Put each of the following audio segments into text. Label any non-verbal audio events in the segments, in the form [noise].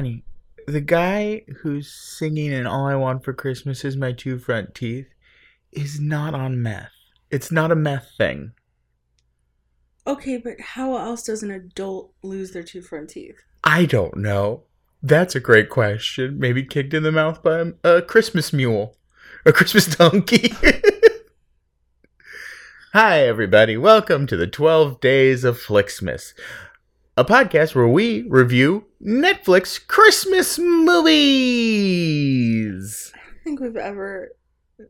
Honey, the guy who's singing and all I want for Christmas is my two front teeth is not on meth. It's not a meth thing. Okay, but how else does an adult lose their two front teeth? I don't know. That's a great question. Maybe kicked in the mouth by a, a Christmas mule, a Christmas donkey. [laughs] Hi, everybody. Welcome to the 12 Days of Flixmas, a podcast where we review Netflix Christmas movies. I don't think we've ever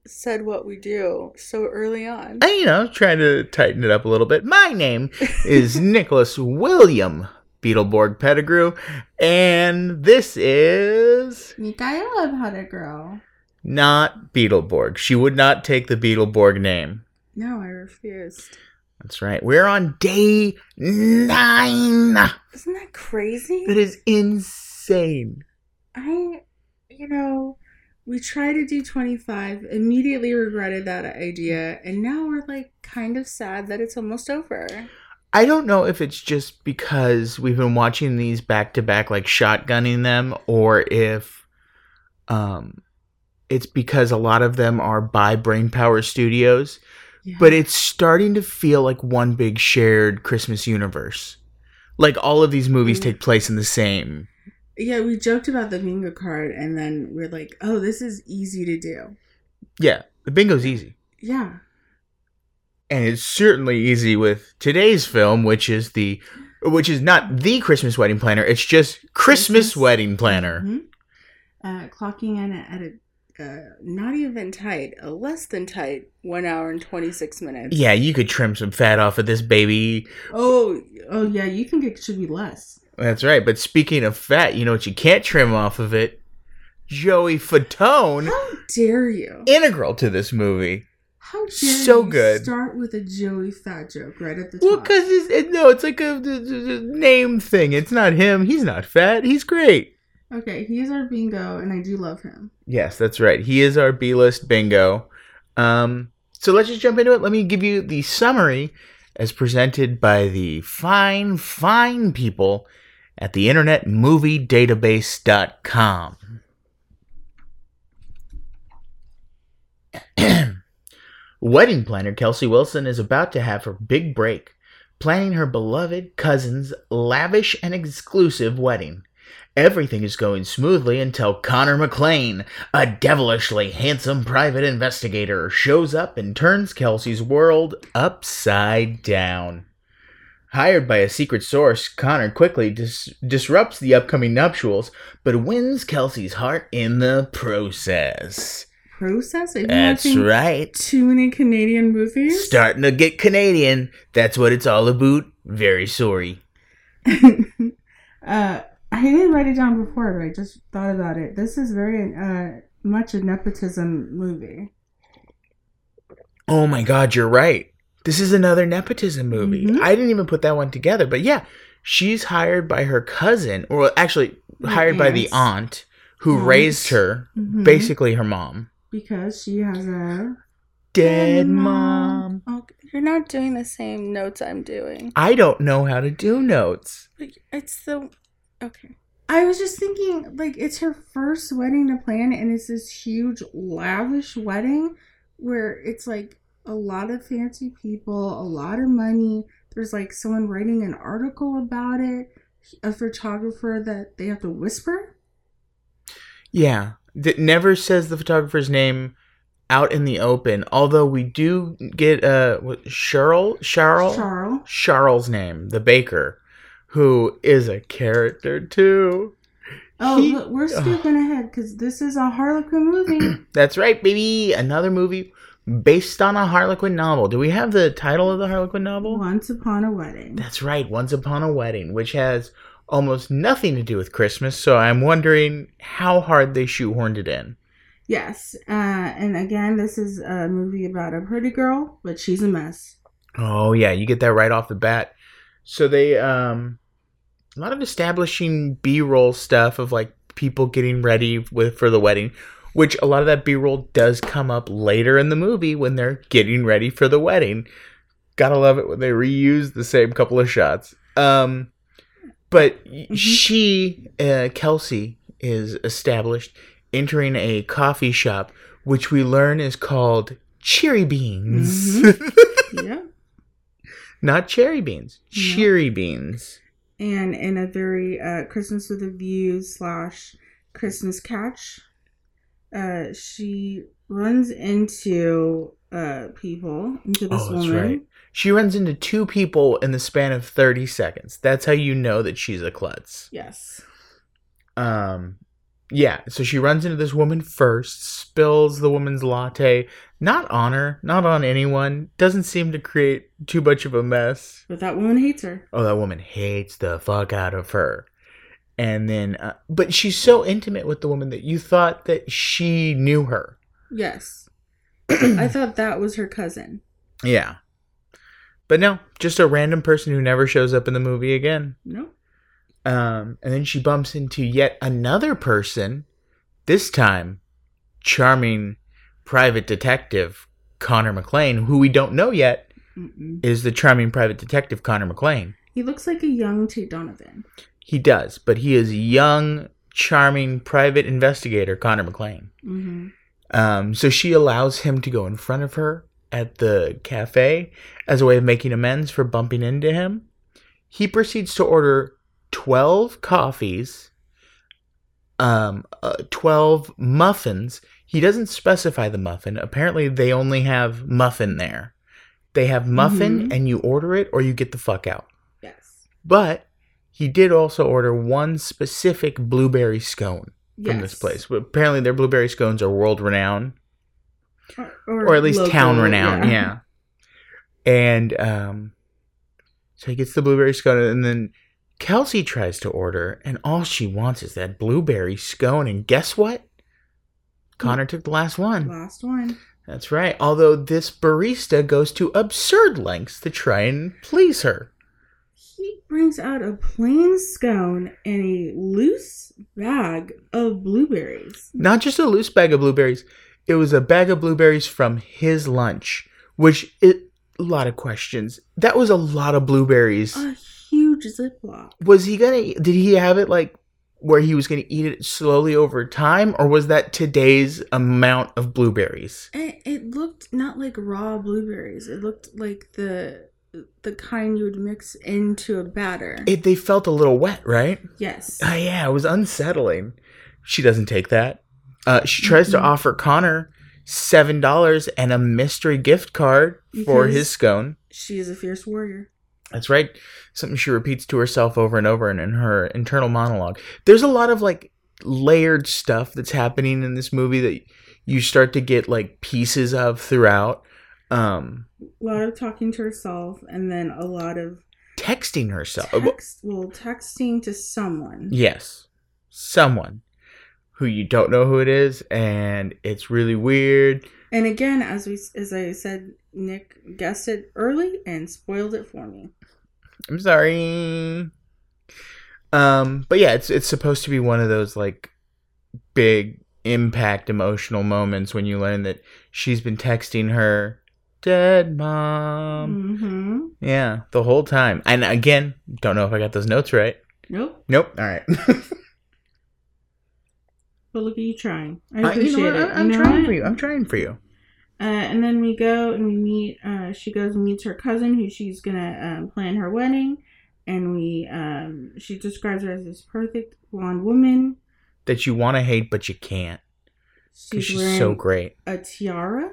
said what we do so early on. And, you know, trying to tighten it up a little bit. My name [laughs] is Nicholas William Beetleborg Pettigrew, and this is Michaela Pettigrew. not Beetleborg. She would not take the Beetleborg name. No, I refused. That's right. We're on day nine. Isn't that crazy? That is insane. I, you know, we tried to do 25, immediately regretted that idea, and now we're like kind of sad that it's almost over. I don't know if it's just because we've been watching these back to back, like shotgunning them, or if um, it's because a lot of them are by Brain Power Studios. Yeah. But it's starting to feel like one big shared Christmas universe. Like all of these movies Mm. take place in the same. yeah, we joked about the bingo card, and then we're like, oh, this is easy to do. Yeah, the bingo's easy. Yeah. and it's certainly easy with today's film which is the which is not the christmas wedding planner it's just christmas, Christmas- wedding planner Mhm. Uh, clocking in at a uh, not even tight, a less than tight one hour and 26 minutes. yeah you could trim some fat off of this baby Oh, oh yeah, you think it should be less. that's right but speaking of fat you know what you can't trim off of it joey fatone How dare you? integral to this movie How dare So you good. start with a Joey fat joke right at the well top? because it's, it, no it's like a name thing it's not him he's not fat he's great okay, he's our bingo, and I do love him. Yes, that's right. He is our B list bingo. Um, so let's just jump into it. Let me give you the summary as presented by the fine, fine people at the Internet Movie Database.com. [clears throat] Wedding planner Kelsey Wilson is about to have her big break, planning her beloved cousin's lavish and exclusive wedding. Everything is going smoothly until Connor McLean, a devilishly handsome private investigator, shows up and turns Kelsey's world upside down. Hired by a secret source, Connor quickly dis- disrupts the upcoming nuptials, but wins Kelsey's heart in the process. Process? That's right. Too many Canadian movies? Starting to get Canadian. That's what it's all about. Very sorry. [laughs] uh, I didn't write it down before, but I just thought about it. This is very uh, much a nepotism movie. Oh my god, you're right. This is another nepotism movie. Mhm. I didn't even put that one together, but yeah, she's hired by her cousin, or actually hired by the aunt. aunt who Aunt. raised her, Mhm. basically her mom. Because she has a Dead mom. Oh, you're not doing the same notes I'm doing. I don't know how to do notes. It's the okay. I was just thinking, like, it's her first wedding to plan, and it's this huge, lavish wedding where it's like a lot of fancy people, a lot of money. There's like someone writing an article about it, a photographer that they have to whisper. Yeah, that never says the photographer's name out in the open. Although we do get uh what, Cheryl, Cheryl, Charles. Charles' name, the baker, who is a character too. Oh, He- we're skipping ahead because this is a Harlequin movie. [clears throat] That's right, baby. Another movie based on a Harlequin novel. Do we have the title of the Harlequin novel? Once upon a wedding. That's right, Once Upon a Wedding, which has almost nothing to do with Christmas. So I'm wondering how hard they shoehorned it in. Yes, uh, and again, this is a movie about a pretty girl, but she's a mess. Oh yeah, you get that right off the bat. So they um a lot of establishing B-roll stuff of like people getting ready with for the wedding, which a lot of that B-roll does come up later in the movie when they're getting ready for the wedding. Gotta love it when they reuse the same couple of shots. Um But Mm-hmm. she, uh, Kelsey, is established entering a coffee shop, which we learn is called Cheery Beans. Mm-hmm. [laughs] yeah. Not cherry beans, No. cheery beans. And in a very uh, Christmas with a View slash Christmas catch, uh, she runs into uh, people, into this Oh, that's woman. right. She runs into two people in the span of 30 seconds. That's how you know that she's a klutz. Yes. Um, yeah, so she runs into this woman first, spills the woman's latte, not on her, not on anyone, doesn't seem to create too much of a mess. But that woman hates her. Oh, that woman hates the fuck out of her. And then, uh, but she's so intimate with the woman that you thought that she knew her. Yes. [clears throat] I thought that was her cousin. Yeah. But no, just a random person who never shows up in the movie again. No. Um, and then she bumps into yet another person, this time charming private detective Connor McLean, who we don't know yet Mm-mm. is the charming private detective Connor McLean. He looks like a young Tate Donovan. He does, but he is young, charming private investigator Connor McLean. Mm-hmm. Um, so she allows him to go in front of her at the cafe as a way of making amends for bumping into him. He proceeds to order 12 coffees, um, uh, 12 muffins. He doesn't specify the muffin. Apparently, they only have muffin there. They have muffin, Mhm. and you order it or you get the fuck out. Yes. But he did also order one specific blueberry scone from this Yes. place. Apparently, their blueberry scones are world renowned Or, or at least local, town renowned, yeah. And um, so he gets the blueberry scone, and then Kelsey tries to order, and all she wants is that blueberry scone. And guess what? Connor took the last one. Last one. That's right. Although this barista goes to absurd lengths to try and please her. He brings out a plain scone and a loose bag of blueberries. Not just a loose bag of blueberries, it was a bag of blueberries from his lunch, which it a lot of questions. That was a lot of blueberries. A huge Ziploc. was he gonna did he have it like where he was gonna eat it slowly over time or was that today's amount of blueberries It, it looked not like raw blueberries. It looked like the the kind you would mix into a batter. it they felt a little wet right yes. uh, yeah it was unsettling she doesn't take that uh, she tries to Mhm. offer connor seven dollars and a mystery gift card for his scone She is a fierce warrior. That's right. Something she repeats to herself over and over and in her internal monologue. There's a lot of like layered stuff that's happening in this movie that you start to get like pieces of throughout. Um A lot of talking to herself and then a lot of texting herself. text well, texting to someone. Yes. Someone who you don't know who it is and it's really weird. And again, as we as I said, Nick guessed it early and spoiled it for me. I'm sorry. Um, but yeah, it's it's supposed to be one of those like big impact emotional moments when you learn that she's been texting her dead mom. mm-hmm. Yeah, the whole time. And again, don't know if I got those notes right. Nope. Nope. All right. [laughs] But look at you trying. I Uh, appreciate you know it. I- I'm You know trying what? for you. I'm trying for you. Uh, and then we go and we meet. Uh, she goes and meets her cousin, who she's gonna um, plan her wedding. And we, um, she describes her as this perfect blonde woman. That you want to hate, but you can't. She's, Because she's so great. a tiara,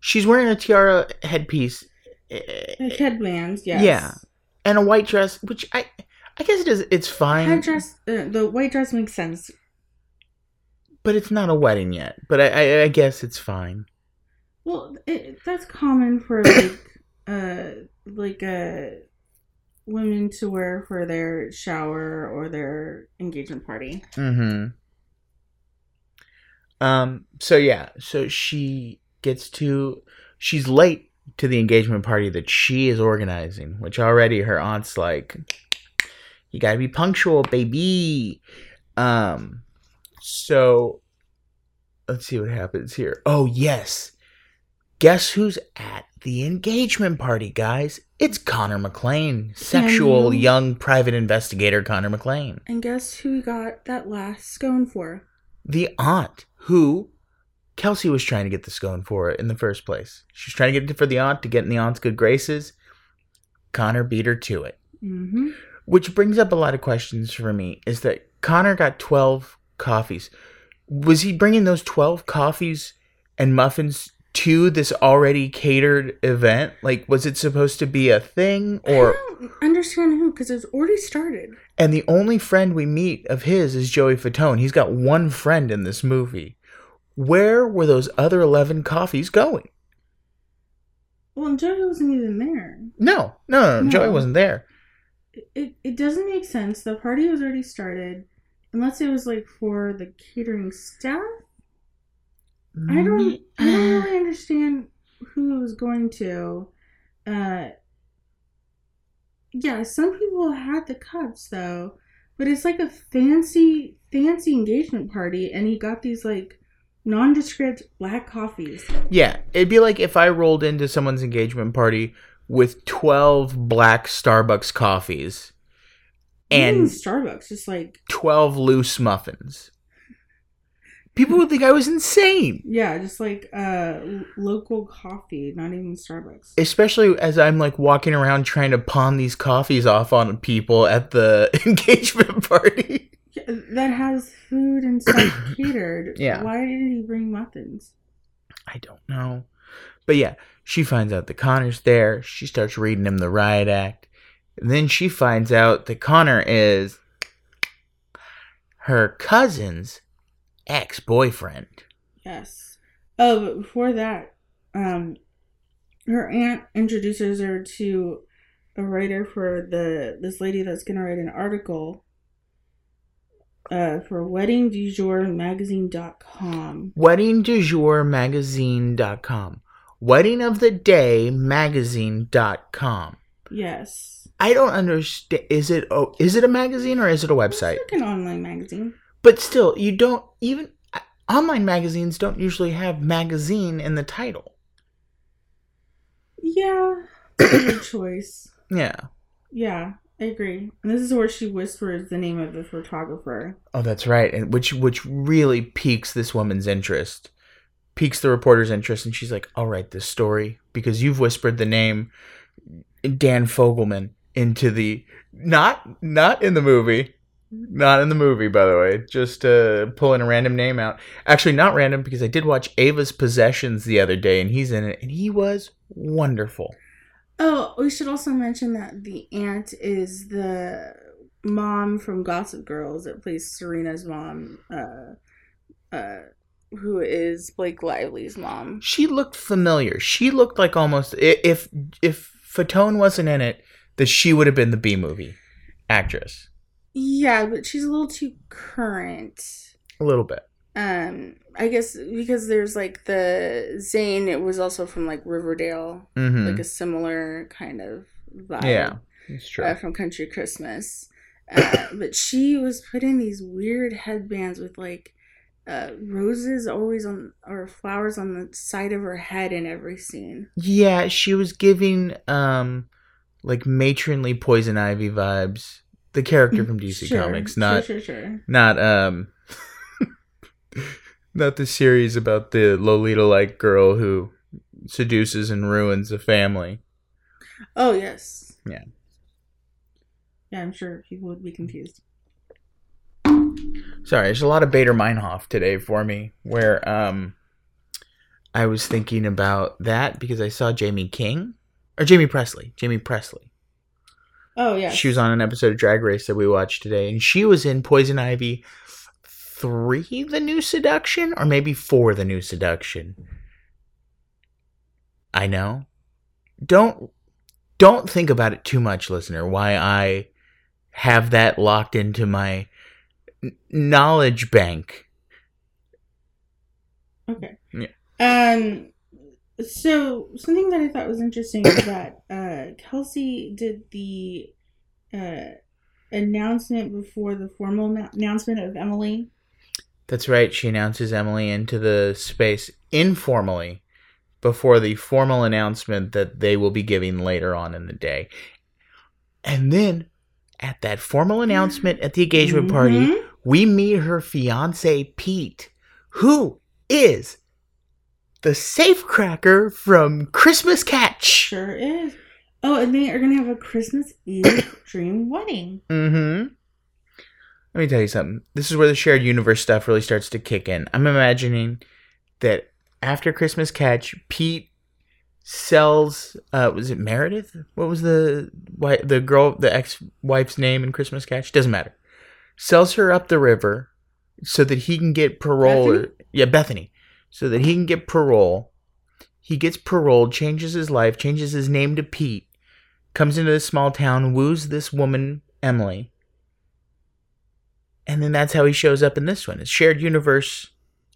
She's wearing a tiara headpiece. like headbands. Yes. Yeah. and a white dress, which I, I guess it is. It's fine. Headdress. Uh, the white dress makes sense. but it's not a wedding yet. But I, I, I guess it's fine. Well, it, that's common for like, [coughs] uh, like uh, women to wear for their shower or their engagement party. Mm-hmm. Um. So yeah. So she gets to. She's late to the engagement party that she is organizing, which already her aunt's like, "You gotta be punctual, baby." Um. So. Let's see what happens here. Oh yes. Guess who's at the engagement party, guys. It's Connor McLean, sexual you- young private investigator Connor McLean. And guess who got that last scone for? The aunt who Kelsey was trying to get the scone for in the first place. She was trying to get it for the aunt to get in the aunt's good graces. Connor beat her to it. Mm-hmm. Which brings up a lot of questions for me is that Connor got 12 coffees. Was he bringing those 12 coffees and muffins to this already catered event? Like, was it supposed to be a thing? Or, I don't understand who because it's already started. and the only friend we meet of his is Joey Fatone. He's got one friend in this movie. Where were those other 11 coffees going? Well, Joey wasn't even there. No, no, no, No. Joey wasn't there. It it doesn't make sense. The party was already started, unless it was like for the catering staff. I don't I don't [sighs] really understand who it was going to. Uh yeah, some people had the cups though, but it's like a fancy fancy engagement party and he got these like nondescript black coffees. Yeah, it'd be like if I rolled into someone's engagement party with 12 black Starbucks coffees Even and Starbucks just like 12 loose muffins. People would think I was insane, yeah, just like uh local coffee, not even Starbucks. especially as I'm like walking around trying to pawn these coffees off on people at the [laughs] engagement party. Yeah, that has food and stuff [coughs] catered. Yeah. Why did he bring muffins? I don't know. But yeah, she finds out that Connor's there. She starts reading him the riot act. And then she finds out that Connor is her cousin's ex boyfriend. Yes. Oh, but before that, um, her aunt introduces her to a writer for the this lady that's gonna write an article uh, for weddingdujourmagazine.com. WeddingDujourMagazine.com. Wedding dejour magazine.com. Wedding of the Day Magazine.com. Yes. I don't understand. Is it oh, is it a magazine or is it a website? It's like an online magazine. But still, you don't even online magazines don't usually have magazine in the title. Yeah. Good [coughs] choice. Yeah. Yeah, I agree. And this is where she whispers the name of the photographer. Oh, that's right, and which which really piques this woman's interest, piques the reporter's interest, and she's like, "I'll write this story because you've whispered the name Dan Fogler into the not not in the movie, not in the movie, by the way, just uh, pulling a random name out. Actually, not random because I did watch Ava's Possessions the other day, and he's in it, and he was wonderful. Oh, we should also mention that the aunt is the mom from Gossip Girls that plays Serena's mom, uh, uh, who is Blake Lively's mom. She looked familiar. She looked like almost if if Fatone wasn't in it, that she would have been the B movie actress. Yeah, but she's a little too current. A little bit. Um, I guess because there's like the Zane. It was also from like Riverdale, Mm-hmm. like a similar kind of vibe. yeah, it's true. uh, from Country Christmas. Uh, but she was putting these weird headbands with like uh, roses always on or flowers on the side of her head in every scene. yeah, she was giving um like matronly poison ivy vibes. The character from DC Sure, Comics, not sure, sure, sure. not um [laughs] not the series about the Lolita like girl who seduces and ruins a family. Oh yes. Yeah. Yeah, I'm sure people would be confused. Sorry, there's a lot of Baader-Meinhof today for me where um I was thinking about that because I saw Jaime King or Jaime Pressly. Jaime Pressly. Oh yeah. She was on an episode of Drag Race that we watched today, and she was in Poison Ivy three, The New Seduction, or maybe four, The New Seduction. I know. Don't don't think about it too much, listener. Why I have that locked into my n- knowledge bank. Okay. Yeah. Um. So something that I thought was interesting is that uh, Kelsey did the uh, announcement before the formal ma- announcement of Emily. That's right. She announces Emily into the space informally before the formal announcement that they will be giving later on in the day. And then at that formal announcement at the engagement party, Mhm. we meet her fiance Pete, who is the safecracker from Christmas Catch. Sure is. Oh, and they are gonna have a Christmas Eve [coughs] dream wedding. Mm-hmm. Let me tell you something. This is where the shared universe stuff really starts to kick in. I'm imagining that after Christmas Catch, Pete sells. Uh, was it Meredith? What was the the girl, the ex wife's name in Christmas Catch? Doesn't matter. Sells her up the river so that he can get parole. Or, yeah, Bethany, so that he can get parole. He gets paroled, changes his life, changes his name to Pete, comes into this small town, woos this woman, Emily. And then that's how he shows up in this one. It's shared universe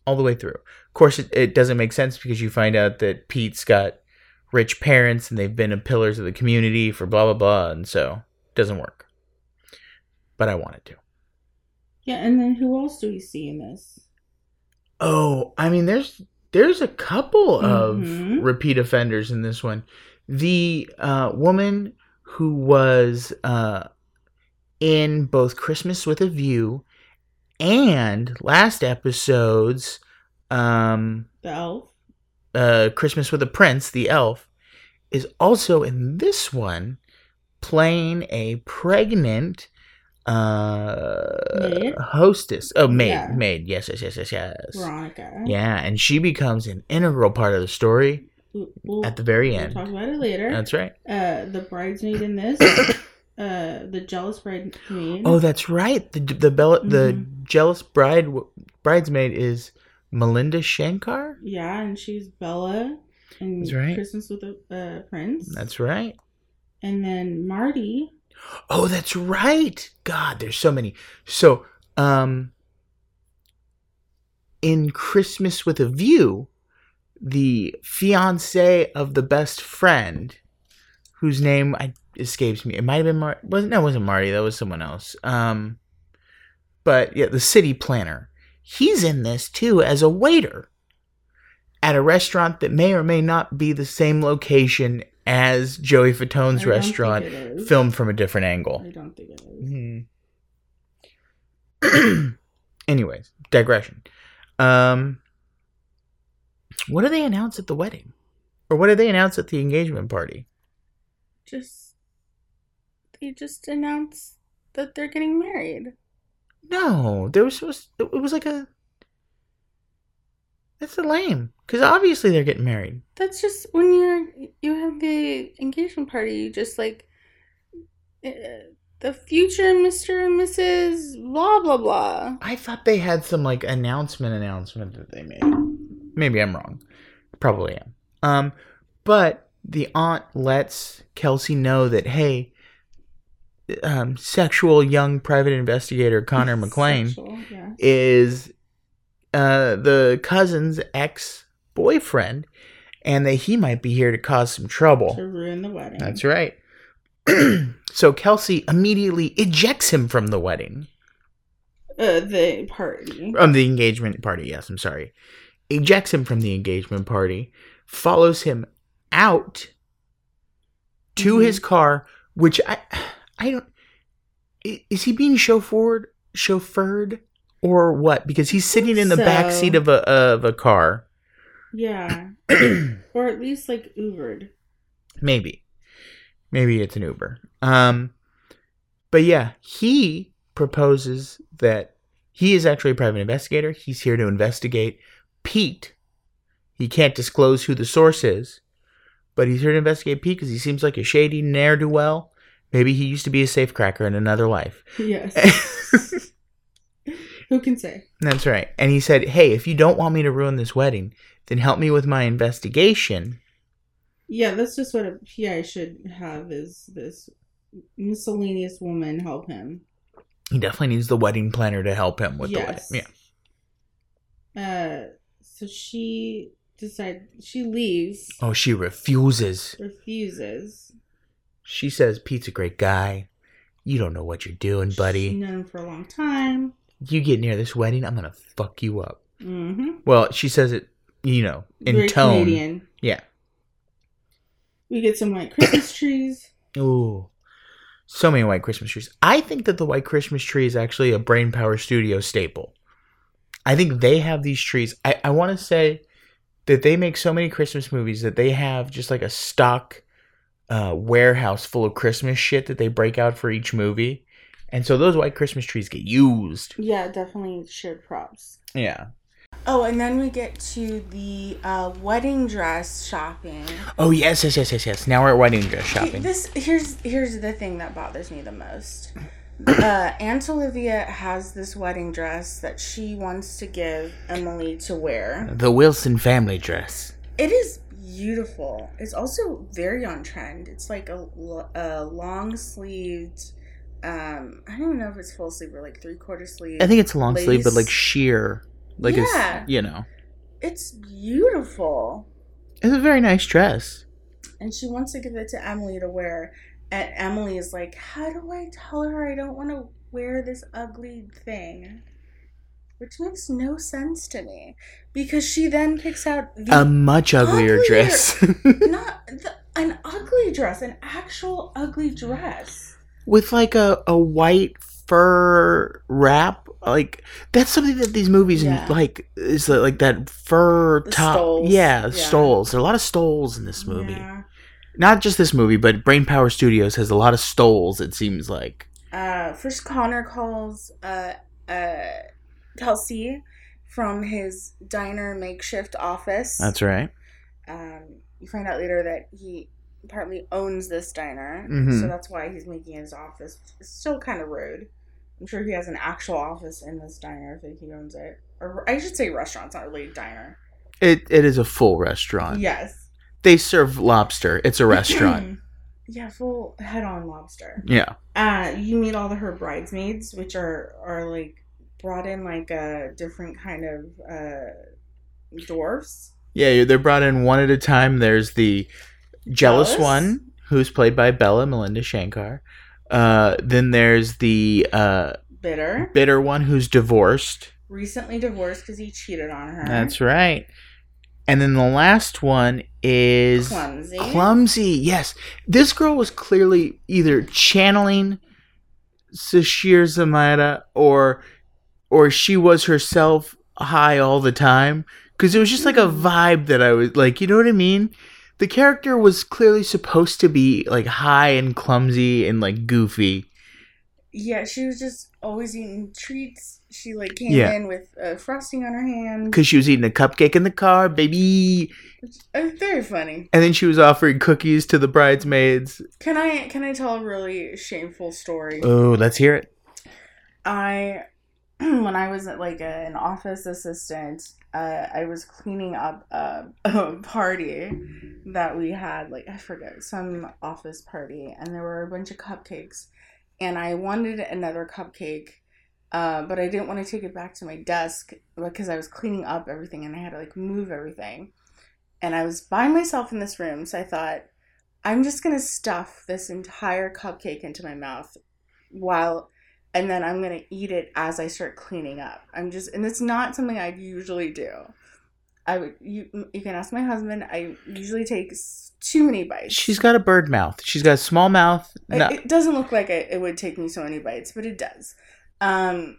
all the way through. Of course, it, it doesn't make sense because you find out that Pete's got rich parents and they've been the pillars of the community for blah, blah, blah. And so it doesn't work. But I wanted to. Yeah, and then who else do we see in this? Oh, I mean, there's there's a couple of Mhm. repeat offenders in this one. The uh, woman who was uh, in both Christmas with a View and last episode's um, The elf. uh, Christmas with a Prince, the elf, is also in this one playing a pregnant uh, hostess. Oh, maid, Yeah. maid. Yes, yes, yes, yes, yes. Veronica. Yeah, and she becomes an integral part of the story We'll, we'll- at the very we'll end. talk about it later. That's right. uh, the bridesmaid in this. [coughs] uh, the jealous bridesmaid. Oh, that's right. The the bella, the Mhm. jealous bride bridesmaid is Melinda Shankar. yeah, and she's Bella. And That's right. Christmas with a uh, prince. That's right. and then Marty. Oh, that's right. God, there's so many. So, um, in Christmas with a View, the fiance of the best friend, whose name I escapes me. It might have been Mar. Wasn't wasn't Marty? That was someone else. Um, but yeah, the city planner. He's in this too as a waiter at a restaurant that may or may not be the same location as Joey Fatone's restaurant filmed from a different angle. I don't think it is. Hmm. [clears throat] Anyways, digression. Um, what do they announce at the wedding, or what do they announce at the engagement party? Just they just announced that they're getting married. No, there was supposed. It was like a. That's a lame, because obviously they're getting married. That's just when you're you have the engagement party. You just like uh, the future Mister and Mrs. Blah blah blah. I thought they had some like announcement announcement that they made. Maybe I'm wrong. Probably am. Um, but the aunt lets Kelsey know that hey, um, sexual young private investigator Connor [laughs] McLean yeah. is uh the cousin's ex boyfriend, and that he might be here to cause some trouble. to ruin the wedding. That's right. [clears throat] so Kelsey immediately ejects him from the wedding. Uh, the party. From the engagement party, yes, I'm sorry. Ejects him from the engagement party, follows him out to Mhm. his car, which I I don't is he being chauffeured chauffeured or what? Because he's sitting in the back seat of a of a car. Yeah, [clears throat] or at least like Ubered. Maybe. Maybe it's an Uber. Um but yeah, he proposes that he is actually a private investigator. He's here to investigate Pete. He can't disclose who the source is, but he's here to investigate Pete because he seems like a shady ne'er do well. Maybe he used to be a safecracker in another life. Yes. [laughs] Who can say? That's right. And he said, Hey, if you don't want me to ruin this wedding, then help me with my investigation. Yeah, that's just what a PI should have is this miscellaneous woman help him. He definitely needs the wedding planner to help him with yes. the wedding. Yeah. Uh, so she decide she leaves, Oh, she refuses. refuses. She says, Pete's a great guy. You don't know what you're doing, She's buddy. known him for a long time. You get near this wedding, I'm going to fuck you up. Mm-hmm. Well, she says it, you know, in Very tone. Canadian. Yeah. We get some white Christmas [coughs] trees. Ooh. So many white Christmas trees. I think that the white Christmas tree is actually a Brain Power Studio staple. I think they have these trees. I, I want to say that they make so many Christmas movies that they have just like a stock uh, warehouse full of Christmas shit that they break out for each movie. And so those white Christmas trees get used. Yeah, definitely shared props. Yeah. Oh, and then we get to the uh, wedding dress shopping. Oh yes, yes, yes, yes, yes. Now we're at wedding dress shopping. This here's here's the thing that bothers me the most. [clears throat] Uh, Aunt Olivia has this wedding dress that she wants to give Emily to wear. The Wilson family dress. It is beautiful. It's also very on trend. It's like a, a long sleeved. Um, I don't even know if it's full sleeve or like three quarter sleeve. I think it's long sleeve, but like sheer, like Yeah. it's you know, it's beautiful. it's a very nice dress. and she wants to give it to Emily to wear. And Emily is like, How do I tell her I don't want to wear this ugly thing? Which makes no sense to me. Because she then picks out the A much uglier uglier- dress [laughs] not the, an ugly dress, an actual ugly dress. With like a a white fur wrap. Like that's something that these movies Yeah. like is that, like that fur The top. stoles. Yeah, Yeah. stoles. There are a lot of stoles in this movie. Yeah. Not just this movie, but Brain Power Studios has a lot of stoles. It seems like. Uh, first, Connor calls uh, uh, Kelsey from his diner makeshift office. That's right. um, you find out later that he partly owns this diner, Mhm. so that's why he's making his office. It's still kind of rude. I'm sure he has an actual office in this diner if he owns it, or I should say restaurant. It's not really a diner. It it is a full restaurant. Yes, They serve lobster. It's a restaurant. [laughs] yeah, full head-on lobster. yeah. Uh, you meet all the her bridesmaids, which are are like brought in like a different kind of uh, dwarfs. Yeah, they're brought in one at a time. There's the jealous Jealous? one, who's played by Bella Melinda Shankar. Uh, then there's the uh, Bitter, bitter one who's divorced. recently divorced because he cheated on her. That's right. And then the last one is clumsy. Clumsy. Yes, this girl was clearly either channeling Sasheer Zamata or or she was herself high all the time because it was just like a Mhm. vibe that I was like, you know what I mean? The character was clearly supposed to be like high and clumsy and like goofy. Yeah, she was just always eating treats. She like came Yeah. in with uh, frosting on her hand. Because she was eating a cupcake in the car, baby. Which, uh, very funny. And then she was offering cookies to the bridesmaids. Can I can I tell a really shameful story? Oh, let's hear it. I [clears throat] when I was at like a, an office assistant, uh, I was cleaning up a, [laughs] a party that we had. Like I forget some office party, and there were a bunch of cupcakes, and I wanted another cupcake. Uh, but I didn't want to take it back to my desk because I was cleaning up everything and I had to like move everything. And I was by myself in this room, so I thought, I'm just gonna stuff this entire cupcake into my mouth while and then I'm gonna eat it as I start cleaning up. I'm just, and it's not something I usually do. I would you you can ask my husband. I usually take too many bites. She's got a bird mouth. She's got a small mouth. It- It doesn't look like it, it would take me so many bites, but it does. Um,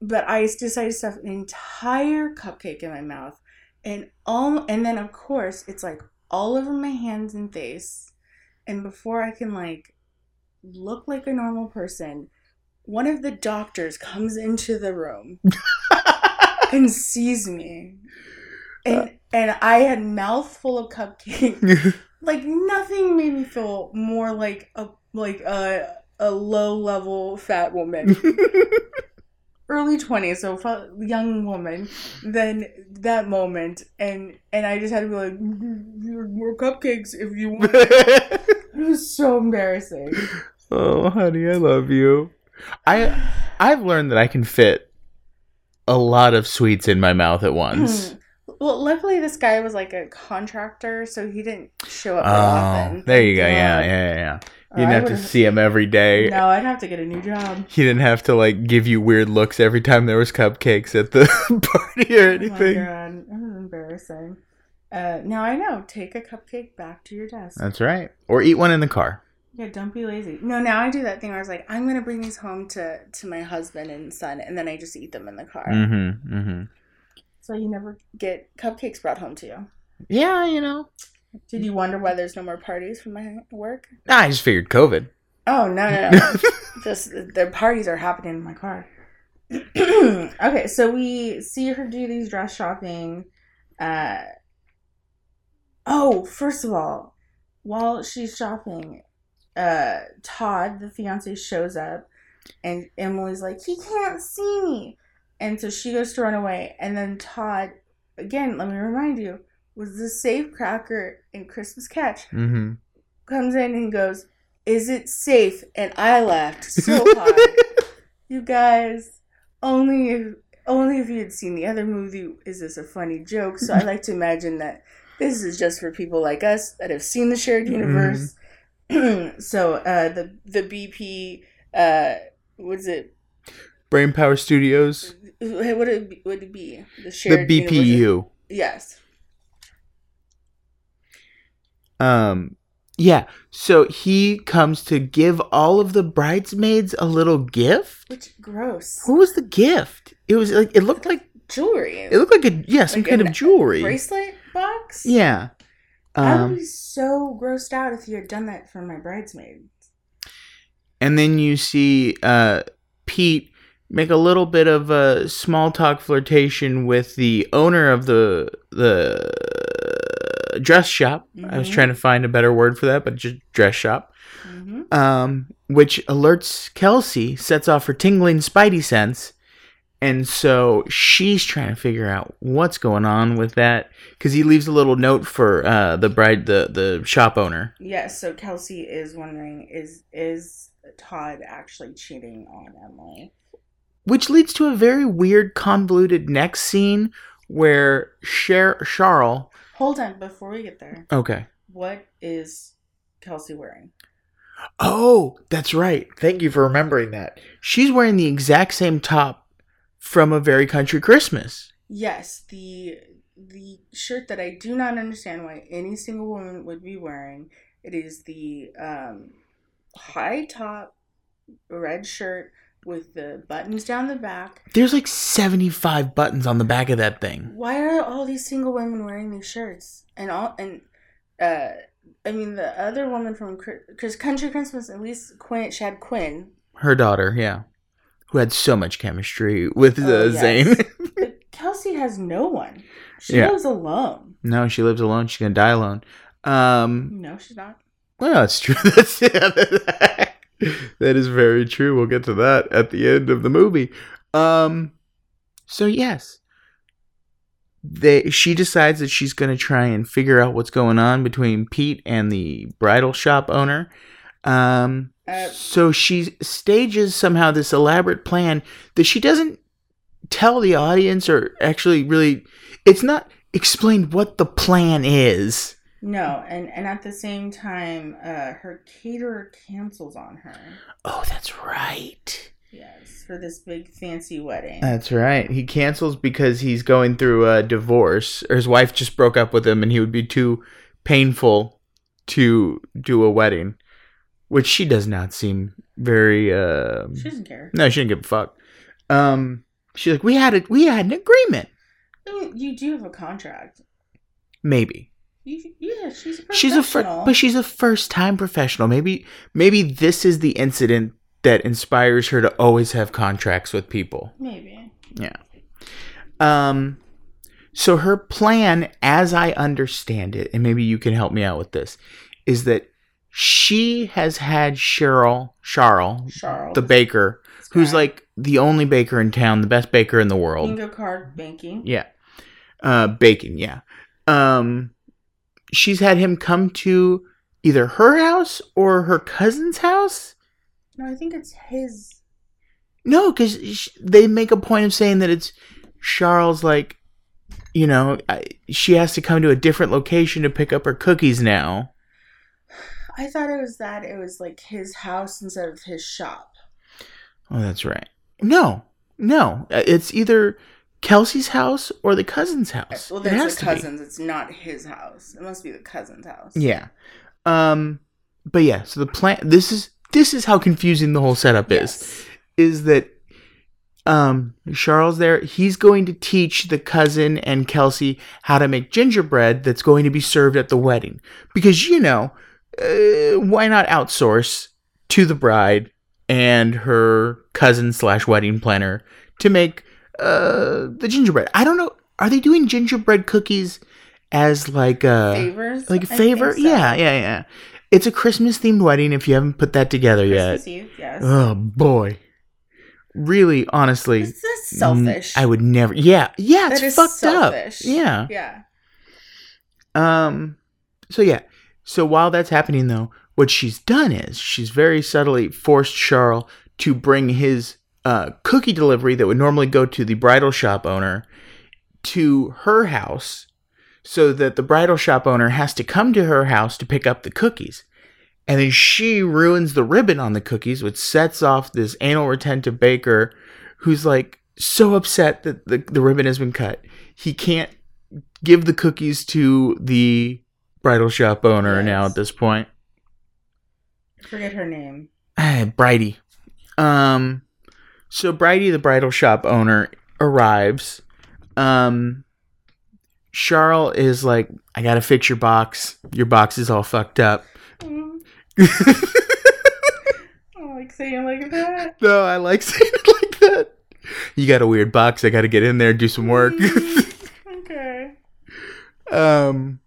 but I decided to stuff an entire cupcake in my mouth, and all, and then of course it's like all over my hands and face, and before I can like look like a normal person, one of the doctors comes into the room [laughs] and sees me, and and I had mouthful of cupcake [laughs] like nothing made me feel more like a like a a low level fat woman. [laughs] Early 20s so young woman then that moment and and i just had to be like more cupcakes if you want. It was so embarrassing. Oh, honey, I love you. I I've learned that I can fit a lot of sweets in my mouth at once. well luckily this guy was like a contractor so he didn't show up Oh, often there you go. Thank Yeah, yeah, yeah. You didn't have to see him every day. no i'd have to get a new job He didn't have to like give you weird looks every time there was cupcakes at the [laughs] party or Oh my anything. god, that was embarrassing. Uh, now I know. Take a cupcake back to your desk. That's right. Or eat one in the car. Yeah, don't be lazy. No, now I do that thing where I was like, I'm gonna bring these home to to my husband and son, and then I just eat them in the car. Mm-hmm. Mm-hmm. So you never get cupcakes brought home to you. Yeah, you know. Did you wonder why there's no more parties from my work? I just figured COVID. Oh no no no! [laughs] just the parties are happening in my car. [clears throat] okay, so we see her do these dress shopping. Uh, oh, first of all, while she's shopping, uh, Todd, the fiance, shows up, and Emily's like, "He can't see me," and so she goes to run away. And then Todd, again, let me remind you, was the safe cracker in Christmas Catch, mm-hmm. comes in and goes, "Is it safe?" And I laughed so [laughs] hard. you guys, only if only if you had seen the other movie is this a funny joke. So I like to imagine that this is just for people like us that have seen the shared universe. [clears throat] so uh, the the BP, uh, what's it? Brain Power Studios. What would it be? Would it be the shared the BPU? universe? Yes. Um. Yeah. So he comes to give all of the bridesmaids a little gift. Which gross. What was the gift? It was like it looked like Jewelry. it looked like a yeah some Like kind of jewelry. bracelet box. Yeah. I would Um, be so grossed out if you had done that for my bridesmaid. and then you see uh, Pete make a little bit of a small talk flirtation with the owner of the the dress shop. I was Mhm. trying to find a better word for that, but just dress shop. hmm Um, which alerts Kelsey, sets off her tingling spidey sense, and so she's trying to figure out what's going on with that because he leaves a little note for uh, the bride, the the shop owner. Yes. So Kelsey is wondering is is Todd actually cheating on Emily? which leads to a very weird convoluted next scene where Cher- Charles Hold on, before we get there, okay what is Kelsey wearing? oh that's right thank you for remembering that she's wearing the exact same top from a very country christmas Yes, the the shirt that I do not understand why any single woman would be wearing. It is the um, high top red shirt with the buttons down the back. there's like 75 buttons on the back of that thing Why are all these single women wearing these shirts? And all and uh, I mean the other woman from Chris Country Christmas, at least Quinn, she had Quinn. her daughter yeah who had so much chemistry with uh, Oh, yes. zane But [laughs] Kelsey has no one. She Yeah. lives alone. no she lives alone she's gonna die alone um No, she's not. Well, that's true. [laughs] That's yeah, that, that is very true. We'll get to that at the end of the movie. Um, so yes, they she decides that she's going to try and figure out what's going on between Pete and the bridal shop owner. Um, Uh, so she stages somehow this elaborate plan that she doesn't tell the audience or actually really. It's not explained what the plan is. No, and and at the same time, uh, her caterer cancels on her. Oh, that's right. Yes, for this big fancy wedding. That's right. He cancels because he's going through a divorce, or his wife just broke up with him, and he would be too painful to do a wedding, which she does not seem very. Uh, she doesn't care. no, she didn't give a fuck. Um, she's like, we had a we had an agreement. You do have a contract. Maybe You, yeah, she's a professional. she's a fir- but she's a first time professional. Maybe maybe this is the incident that inspires her to always have contracts with people. maybe. Yeah. Um so her plan as I understand it and maybe you can help me out with this is that she has had Cheryl Charles Charles, the baker who's like the only baker in town, the best baker in the world. bingo card banking. Yeah. Uh baking, yeah. Um she's had him come to either her house or her cousin's house. No, I think it's his. No, because they make a point of saying that it's Charles, like, you know, I, she has to come to a different location to pick up her cookies now. I thought it was that it was like his house instead of his shop. Oh, that's right. No, no. uh, It's either Kelsey's house or the cousin's house. Well, It there's the cousins. It's not his house. It must be the cousin's house. Yeah. Um but yeah, so the plan this is this is how confusing the whole setup is. Yes. Is that um Charles there, he's going to teach the cousin and Kelsey how to make gingerbread that's going to be served at the wedding. Because you know, uh, why not outsource to the bride and her cousin slash wedding planner to make uh the gingerbread. I don't know. Are they doing gingerbread cookies as like a Favors? like favor? so. Yeah, yeah, yeah. It's a Christmas themed wedding. If you haven't put that together yet, Eve, yes. oh boy, really, honestly, Is selfish? I would never. Yeah, yeah, it's That is fucked selfish. up. Yeah. Yeah. Um. So yeah. So while that's happening, though, what she's done is she's very subtly forced Charles to bring his uh, cookie delivery that would normally go to the bridal shop owner to her house, so that the bridal shop owner has to come to her house to pick up the cookies. And then she ruins the ribbon on the cookies, which sets off this anal retentive baker who's like so upset that the, the ribbon has been cut. He can't give the cookies to the bridal shop owner now at this point. I Forget her name. [sighs] Bridie. Um so Bridie, the bridal shop owner, arrives. Um Charles is like, I gotta fix your box. Your box is all fucked up. Mm, [laughs] I like saying like that. no, I like saying it like that. You got a weird box. I gotta get in there and do some work. [laughs] okay. um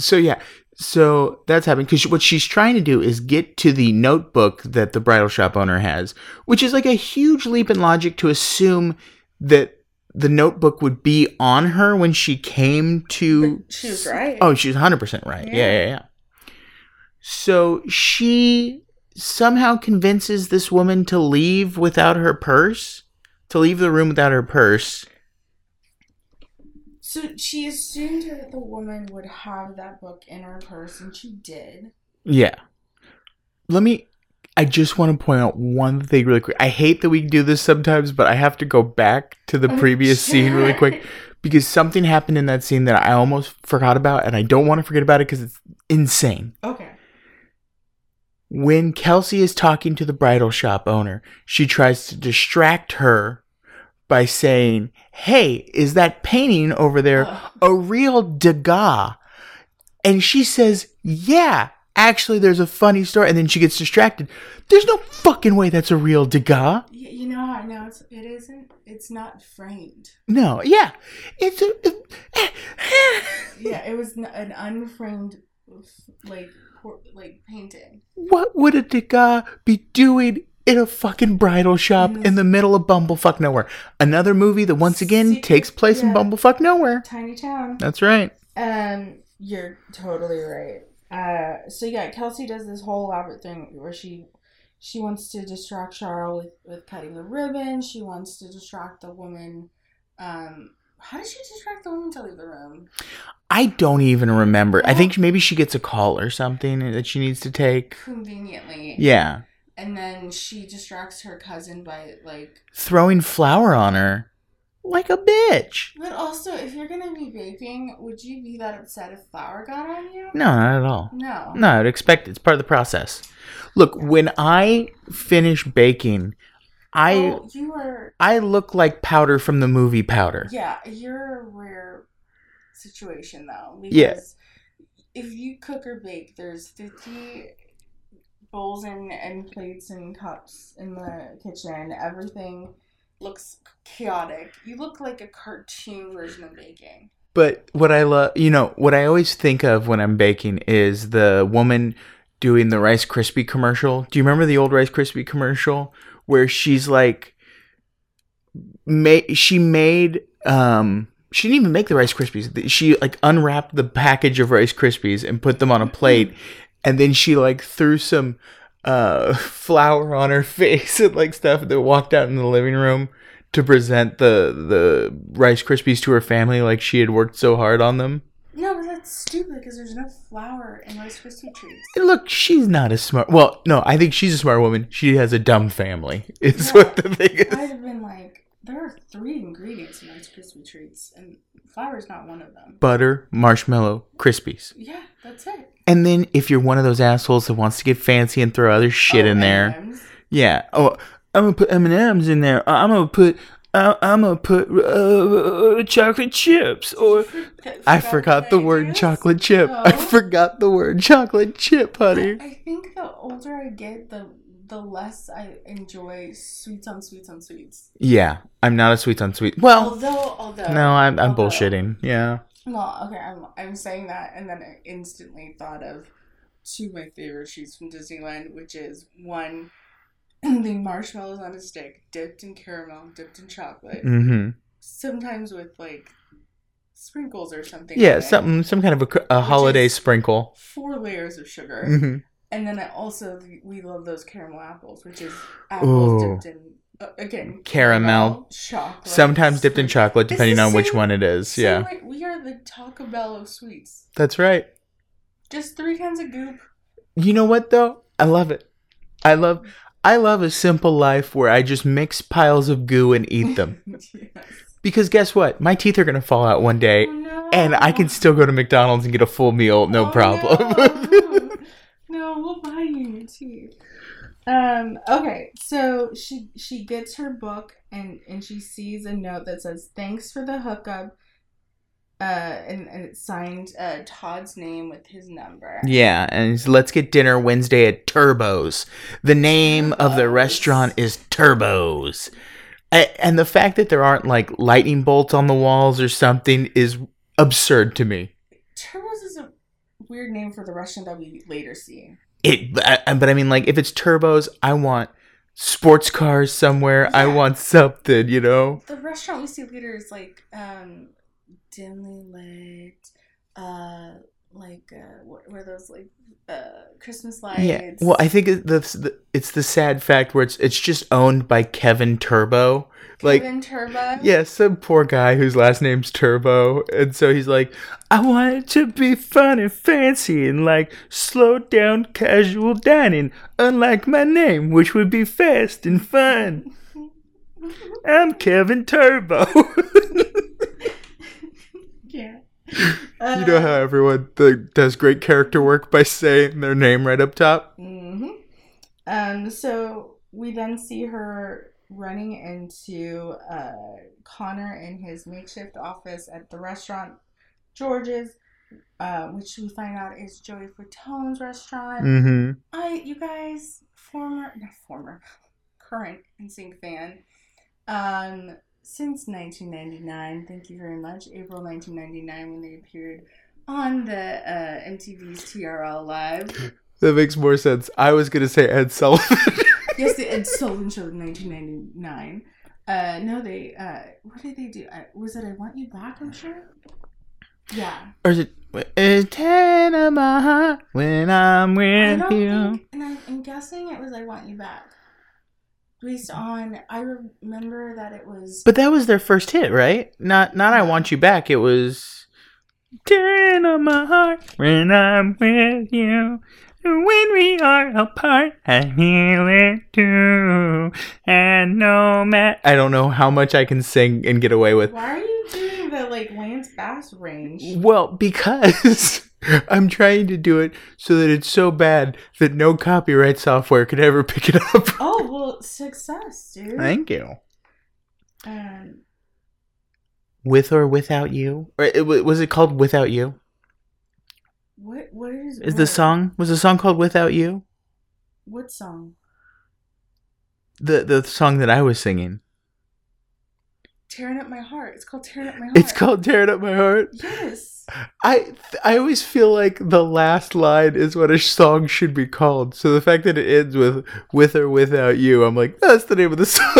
so yeah so that's happening because what she's trying to do is get to the notebook that the bridal shop owner has which is like a huge leap in logic to assume that the notebook would be on her when she came to she was right. oh she's 100% right yeah Yeah. yeah yeah so she somehow convinces this woman to leave without her purse to leave the room without her purse So she assumed that the woman would have that book in her purse, and she did. Yeah. Let me. I just want to point out one thing really quick. I hate that we do this sometimes, but I have to go back to the Oh, previous scene really quick because something happened in that scene that I almost forgot about, and I don't want to forget about it because it's insane. Okay. When Kelsey is talking to the bridal shop owner, she tries to distract her by saying, Hey, is that painting over there [gasps] a real Degas? And she says, Yeah, actually, there's a funny story. And then she gets distracted. There's no fucking way that's a real Degas. You know how I know it's it isn't. It's not framed. No, yeah. It's a. [laughs] Yeah, it was an unframed, like like painting. what would a Degas be doing in a fucking bridal shop in the middle of Bumblefuck Nowhere? Another movie that once again See, takes place in yeah. Bumblefuck Nowhere. Tiny town. That's right. Um, you're totally right. Uh, so yeah, Kelsey does this whole elaborate thing where she she wants to distract Charles with with cutting the ribbon. She wants to distract the woman. Um, how did she distract the woman to leave the room? I don't even remember. I think maybe she gets a call or something that she needs to take. Conveniently, Yeah. And then she distracts her cousin by like. Throwing flour on her like a bitch. But also, if you're gonna be baking, would you be that upset if flour got on you? No, not at all. No. No, I'd expect it. It's part of the process. Look, when I finish baking, I oh, you are. I look like powder from the movie Powder. Yeah, you're a rare situation though. Because Yeah. if you cook or bake, there's 50 bowls and, and plates and cups in the kitchen. Everything looks chaotic. You look like a cartoon version of baking. But what I love, you know, what I always think of when I'm baking is the woman doing the Rice Krispie commercial. Do you remember the old Rice Krispie commercial where she's like, ma- she made, um, she didn't even make the Rice Krispies. She like unwrapped the package of Rice Krispies and put them on a plate, and then she like threw some uh [laughs] flour on her [laughs] face and like stuff, and then walked out in the living room to present the the Rice Krispies to her family like she had worked so hard on them. No, but that's stupid because there's no flour in Rice Krispie treats. And look, she's not a smart. Well, no, I think she's a smart woman. She has a dumb family. [laughs] Is Yeah. what the thing is. I'd have been like, there are three ingredients in Rice Krispie treats, and flour is not one of them. Butter, marshmallow, Krispies. Yeah, that's it. And then if you're one of those assholes that wants to get fancy and throw other shit Oh, in there, M&Ms. yeah. Oh, I'm gonna put M and M's in there. Uh, I'm gonna put. Uh, I'm gonna put uh, chocolate chips, or [laughs] I forgot the word chocolate chip. I Oh. forgot the word chocolate chip, honey. I, I think the older I get, the the less I enjoy sweets on sweets on sweets. Yeah, I'm not a sweet on sweet. Well, although, although no, I'm I'm although- bullshitting. Yeah. Well, okay, I'm I'm saying that, and then I instantly thought of two of my favorite treats from Disneyland, which is one, [clears throat] the marshmallows on a stick, dipped in caramel, dipped in chocolate, Mm-hmm. sometimes with like sprinkles or something. Yeah, it. something, some kind of a, a holiday sprinkle. Four layers of sugar, Mm-hmm. And then I also we love those caramel apples, which is apples Ooh. dipped in uh, again Caramel. chocolate, Sometimes dipped in chocolate, depending on which one it is. same Yeah, way- we are the Taco Bell of sweets. that's right. Just three kinds of goop. You know what though? I love it. I love I love a simple life where I just mix piles of goo and eat [laughs] them. yes. because guess what? My teeth are gonna fall out one day, Oh, no. and I can still go to McDonald's and get a full meal, no Oh, problem. No. [laughs] No, we'll buy you teeth. Um. Okay. So she she gets her book and and she sees a note that says thanks for the hookup. Uh, and, and it's signed uh, Todd's name with his number. yeah, and let's get dinner Wednesday at Turbo's. The name of the restaurant is Turbo's. A- And the fact that there aren't like lightning bolts on the walls or something is absurd to me. Turbos weird name for the restaurant that we later see. It, but I- but I mean, like, if it's turbos, I want sports cars somewhere. I want something, you know. The restaurant we see later is like um dimly lit, uh, like uh, what were those like uh Christmas lights? Yeah. Well, I think it- that's the, it's the sad fact where it's it's just owned by Kevin Turbo. Like, Kevin Turbo. yeah, some poor guy whose last name's Turbo, and so he's like, I want it to be fun and fancy and like slow down casual dining, unlike my name, which would be fast and fun. [laughs] I'm Kevin Turbo. [laughs] yeah. You know how everyone th- does great character work by saying their name right up top? Mm-hmm. Um. So we then see her running into uh, Connor in his makeshift office at the restaurant George's, uh, which we find out is Joey Fatone's restaurant. Mm-hmm. I, you guys, former, not former, current NSYNC fan, um, since 1999. Thank you very much. April 1999 when they appeared on the uh, MTV's TRL Live. [laughs] That makes more sense. I was gonna say Ed Sullivan. [laughs] yes, the Ed Sullivan Show in 1999. Uh, no, they, uh, what did they do? I, was it I Want You Back, I'm sure? Yeah. or is it? It's ten of my heart when I'm with you. think, and I, I'm guessing it was I Want You Back. Based on, I remember that it was. But that was their first hit, right? Not not I want you back. It was ten of my heart when I'm with you. When we are apart, I feel it too. And no matter, I don't know how much I can sing and get away with. Why are you doing the like Lance Bass range? Well, because [laughs] [laughs] I'm trying to do it so that it's so bad that no copyright software could ever pick it up. [laughs] Oh well, success, dude. Thank you. Um, With or without you? Or it, was it called Without You? what what is Is the song was the song called Without You? What song? The the song that I was singing. Tearing up my heart. It's called tearing up my heart. It's called Tearing Up My Heart. Yes. I I always feel like the last line is what a song should be called. So the fact that it ends with with or without you, I'm like, that's the name of the [laughs] song.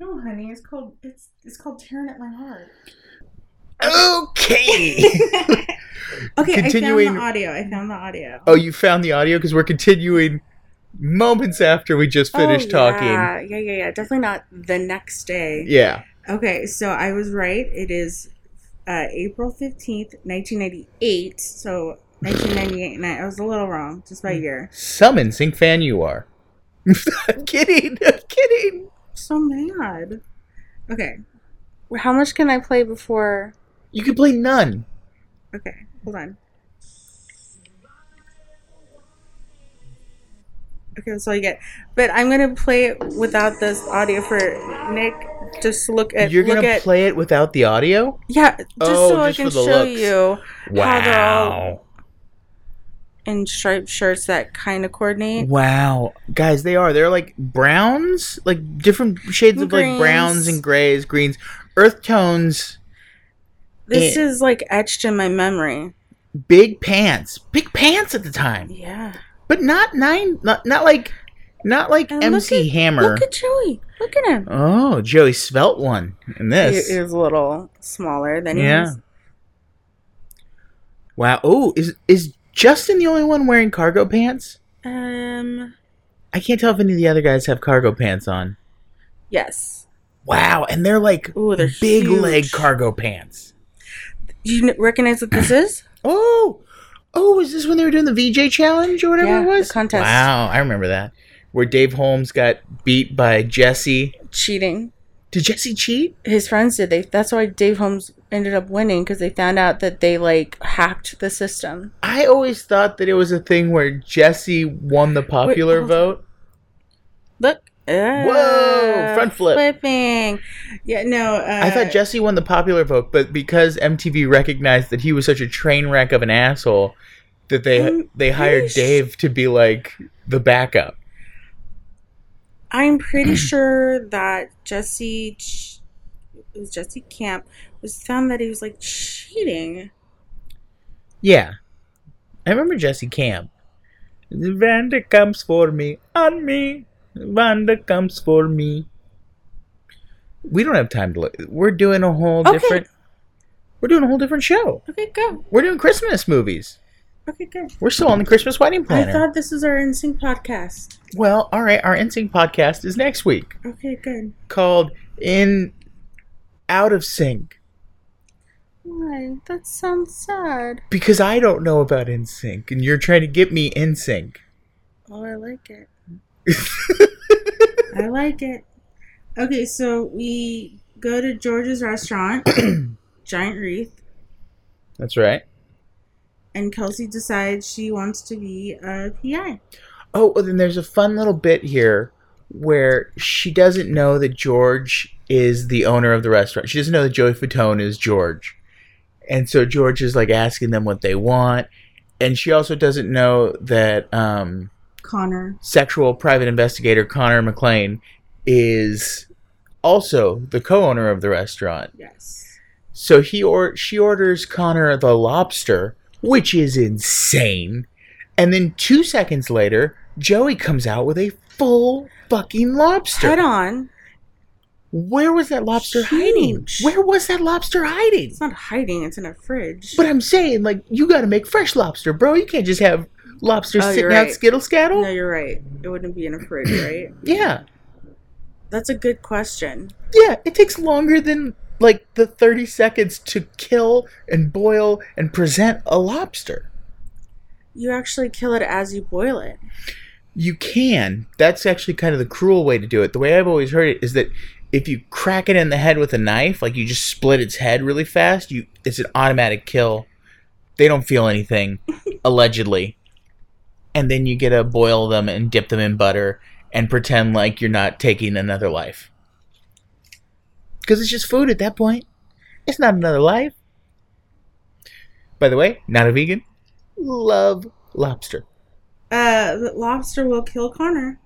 No, honey. It's called it's it's called tearing up my heart. okay. [laughs] Okay, Continuing- I found the audio. I found the audio. oh, you found the audio because we're continuing moments after we just finished Oh, talking. Yeah, yeah, yeah, yeah. Definitely not the next day. Yeah. Okay, so I was right. It is uh, April 15th, 1998. So 1998, and I was a little wrong just by year. Some sync fan you are. [laughs] I'm kidding. I'm kidding. So mad. Okay. How much can I play before? You can play none. Okay, hold on. Okay, that's all you get. But I'm gonna play it without this audio for Nick. Just look at. You're look gonna at, play it without the audio? Yeah, just Oh, so I can show looks. you how they're all in striped shirts that kind of coordinate. Wow. Guys, they are. They're like browns, like different shades of like browns and grays, greens, earth tones, This Eh. is like etched in my memory. big pants. Big pants at the time. Yeah. But not nine not not like not like And look MC at- Hammer. Look at Joey. Look at him. oh, Joey Svelte one in this. He is a little smaller than he Yeah. is. Wow. Oh, is is Justin the only one wearing cargo pants? Um. I can't tell if any of the other guys have cargo pants on. Yes. Wow, and they're like Ooh, they're big huge. leg cargo pants. Do you recognize what this is? [gasps] Oh, oh, is this when they were doing the VJ challenge or whatever Yeah, it the was? contest. Wow, I remember that. Where Dave Holmes got beat by Jesse. Cheating. Did Jesse cheat? His friends did. They. That's why Dave Holmes ended up winning because they found out that they like hacked the system. I always thought that it was a thing where Jesse won the popular on. vote. Look. Whoa, front flip. Flipping. Yeah. No. Uh, I thought Jesse won the popular vote, but because MTV recognized that he was such a train wreck of an asshole, that they I'm they hired pretty sh- Dave to be like the backup. I'm pretty [clears throat] sure that Jesse, it was Jesse Camp, was found that he was like cheating. Yeah. I remember Jesse Camp. Vanda comes for me, on me. Vanda comes for me. We don't have time to look. We're doing a whole Okay. different. We're doing a whole different show. Okay, go. We're doing Christmas movies. Okay, good. We're still on the Christmas wedding planner. I thought this was our NSYNC podcast. well, all right. Our NSYNC podcast is next week, Okay, good. called "In Out of Sync," Why? That sounds sad. because I don't know about NSYNC, and you're trying to get me in sync. Oh, I like it. [laughs] I like it. Okay, so we go to George's restaurant, [clears throat] Giant Wreath, That's right. And Kelsey decides she wants to be a PI. Oh, well, then there's a fun little bit here where she doesn't know that George is the owner of the restaurant. She doesn't know that Joey Fatone is George. And so George is like asking them what they want. And she also doesn't know that um, Connor. sexual private investigator Connor McLean is also the co-owner of the restaurant. Yes. So he or she orders Connor the lobster, which is insane. And then two seconds later, Joey comes out with a full fucking lobster. Head on. Where was that lobster hiding? Where was that lobster hiding? It's not hiding, it's in a fridge. But I'm saying, like, you got to make fresh lobster, bro. You can't just have lobster Oh, sitting you're out skittle scattle. no, you're right. It wouldn't be in a fridge, [clears throat] right? yeah, That's a good question. yeah. It takes longer than like the 30 seconds to kill and boil and present a lobster. You actually kill it as you boil it. You can. That's actually kind of the cruel way to do it. The way I've always heard it is that if you crack it in the head with a knife, like you just split its head really fast, you it's an automatic kill. They don't feel anything, [laughs] allegedly. And then you get to boil them and dip them in butter and pretend like you're not taking another life. Because it's just food at that point. It's not another life. By the way, not a vegan. Love lobster. Uh, lobster will kill Connor.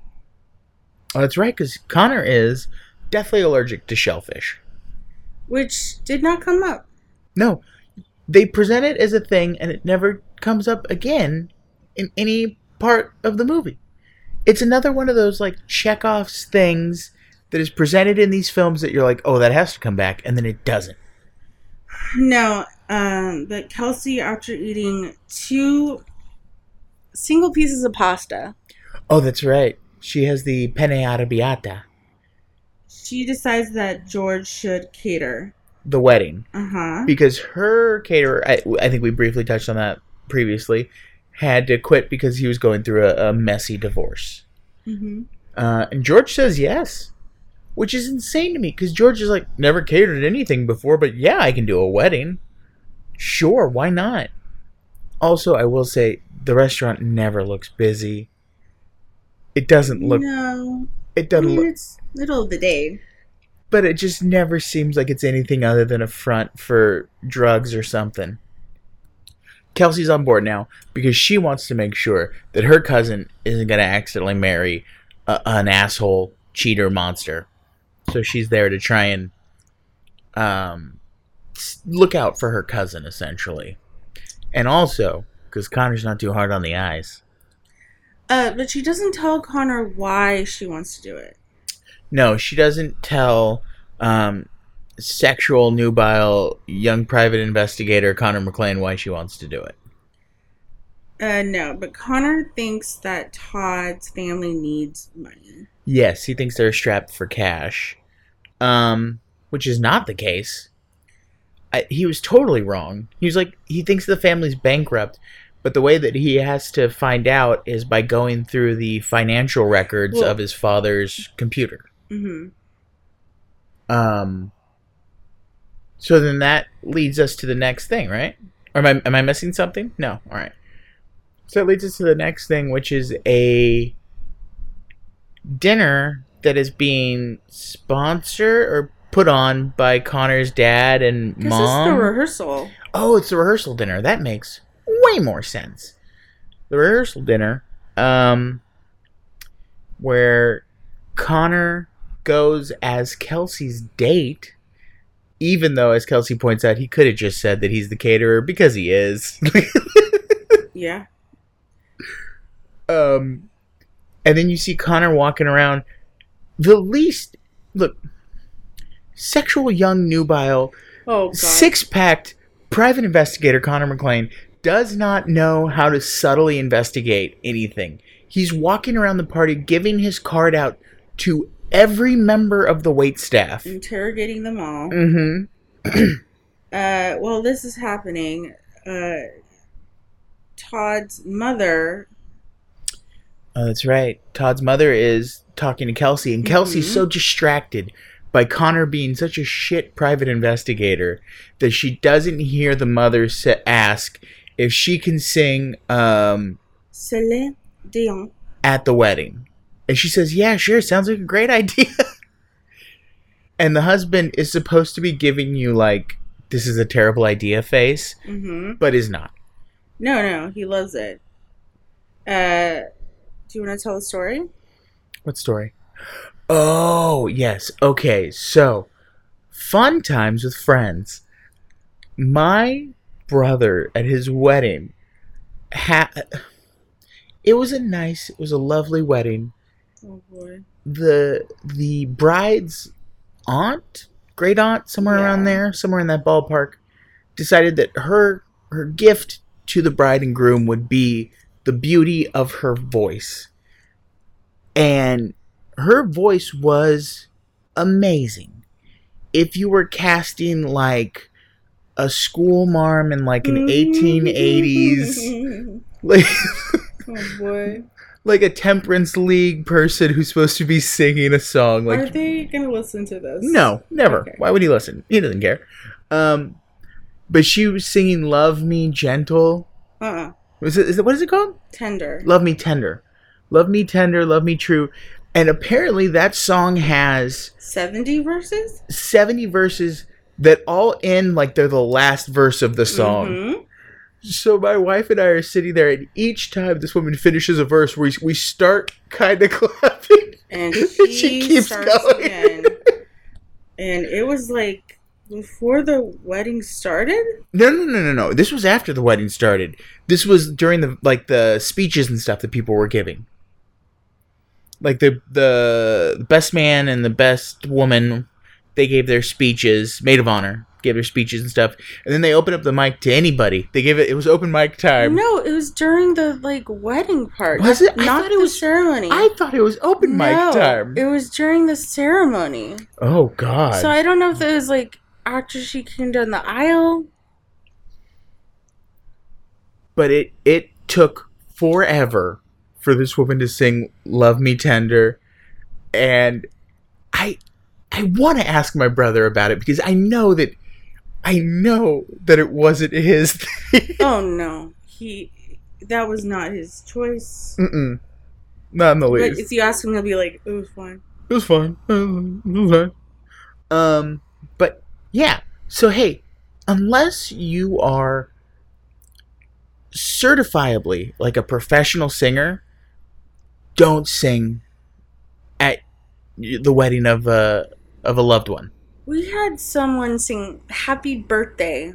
Oh, that's right, because Connor is deathly allergic to shellfish. Which did not come up. No, they present it as a thing, and it never comes up again in any part of the movie. It's another one of those like Chekhov's things that is presented in these films that you're like, oh, that has to come back, and then it doesn't. No, um, but Kelsey, after eating two single pieces of pasta, Oh, that's right. She has the penne arrabbiata, she decides that George should cater. the wedding, Uh huh. because her caterer, I, I think we briefly touched on that previously, had to quit because he was going through a, a messy divorce. hmm Uh, and George says yes. Which is insane to me because George is like never catered anything before, but yeah, I can do a wedding. Sure, why not? Also, I will say the restaurant never looks busy. It doesn't look. no. It doesn't mean, look. it's middle of the day. But it just never seems like it's anything other than a front for drugs or something. Kelsey's on board now because she wants to make sure that her cousin isn't going to accidentally marry a, an asshole cheater monster. So she's there to try and um, look out for her cousin, essentially. And also, because Connor's not too hard on the eyes. Uh, but she doesn't tell Connor why she wants to do it. No, she doesn't tell um, sexual nubile young private investigator Connor McLean why she wants to do it. Uh, no, but Connor thinks that Todd's family needs money. Yes, he thinks they're strapped for cash, um, which is not the case. I, he was totally wrong. He was like, he thinks the family's bankrupt, but the way that he has to find out is by going through the financial records Well- of his father's computer. Mm-hmm. Um. So then that leads us to the next thing, right? Or am I am I missing something? No. All right. So it leads us to the next thing, which is a dinner that is being sponsored or put on by Connor's dad and mom. it's the rehearsal. Oh, it's a rehearsal dinner. That makes way more sense. The rehearsal dinner, um, where Connor goes as Kelsey's date, even though, as Kelsey points out, he could have just said that he's the caterer because he is. [laughs] Yeah. um, and then you see Connor walking around. The least look, sexual young nubile Oh, six packed private investigator Connor McLean does not know how to subtly investigate anything. He's walking around the party giving his card out to every member of the wait staff. Interrogating them all. Mm-hmm. [clears throat] Uh, while this is happening, uh, Todd's mother. Oh, that's right. Todd's mother is talking to Kelsey, and Kelsey's Mhm. so distracted by Connor being such a shit private investigator that she doesn't hear the mother sa- ask if she can sing um, Celine Dion. at the wedding. And she says, Yeah, sure, sounds like a great [laughs] idea. and the husband is supposed to be giving you, like, this is a terrible idea face, Mm-hmm. but is not. No, no, he loves it. Uh, do you want to tell the story? What story? Oh, yes. Okay, so fun times with friends. My brother at his wedding had. It was a nice, it was a lovely wedding. Oh boy. the the bride's aunt, great aunt, somewhere around there, somewhere in that ballpark, decided that her her gift to the bride and groom would be the beauty of her voice. And her voice was amazing. If you were casting like a school marm in like an 1880s [laughs] like oh boy. like a temperance league person who's supposed to be singing a song like Are they gonna listen to this? no never Okay. why would he listen he doesn't care um but she was singing love me gentle Uh-uh. Was it is it what is it called Tender. love me tender love me tender love me true and apparently that song has 70 verses? 70 verses that all end like they're the last verse of the song Mhm. So my wife and I are sitting there, and each time this woman finishes a verse, we we start kind of [laughs] clapping, And And she, she keeps going. again. And it was like before the wedding started? No, no, no, no, no. This was after the wedding started. This was during the like the speeches and stuff that people were giving. Like the the best man and the best woman, they gave their speeches. Maid of honor gave their speeches and stuff, and then they opened up the mic to anybody. They gave it. It was open mic time. no, it was during the like wedding part. Was it? I Not thought it the was- ceremony. I thought it was open mic No, time. It was during the ceremony. oh God. So I don't know if it was like after she came down the aisle. but it it took forever for this woman to sing "Love Me Tender," and I I want to ask my brother about it because I know that I know that it wasn't his. [laughs] oh no, he that was not his choice. Mm-mm. Not in the Like, least. if you ask him, he'll be like, "It was fine." It was fun. It was fine. Um, yeah. So hey, unless you are certifiably like a professional singer, don't sing at the wedding of a of a loved one. We had someone sing "Happy Birthday"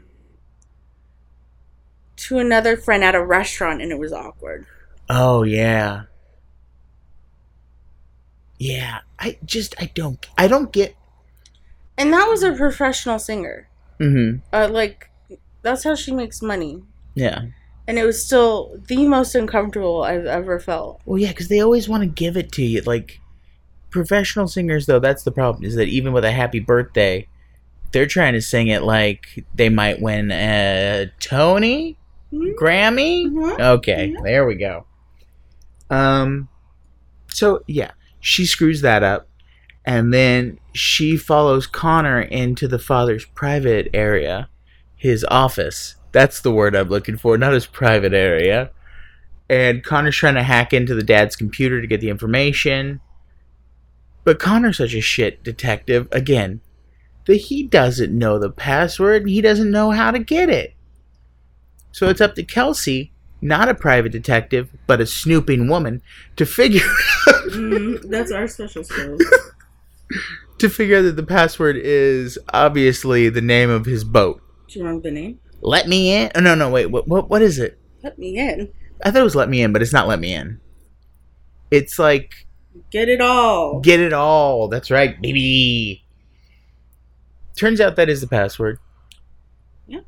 to another friend at a restaurant, and it was awkward. Oh yeah. Yeah, I just I don't I don't get. And that was a professional singer. Mm-hmm. Uh, like that's how she makes money. Yeah. And it was still the most uncomfortable I've ever felt. Well, yeah, because they always want to give it to you. Like professional singers, though, that's the problem. Is that even with a happy birthday, they're trying to sing it like they might win a Tony, Mhm. Grammy. Mhm. Okay, Yeah. there we go. Um, so yeah, she screws that up, and then she follows Connor into the father's private area, his office. That's the word I'm looking for, not his private area. And Connor's trying to hack into the dad's computer to get the information. But Connor's such a shit detective, again, that he doesn't know the password and he doesn't know how to get it. So it's up to Kelsey, not a private detective, but a snooping woman, to figure [laughs] Mhm. That's our special skills. [laughs] to figure out that the password is obviously the name of his boat. Do you remember the name? Let me in? Oh, no, no, wait. What, what, what is it? Let me in. I thought it was let me in, but it's not let me in. It's like Get it all. get it all. That's right, baby. Turns out that is the password. Yeah.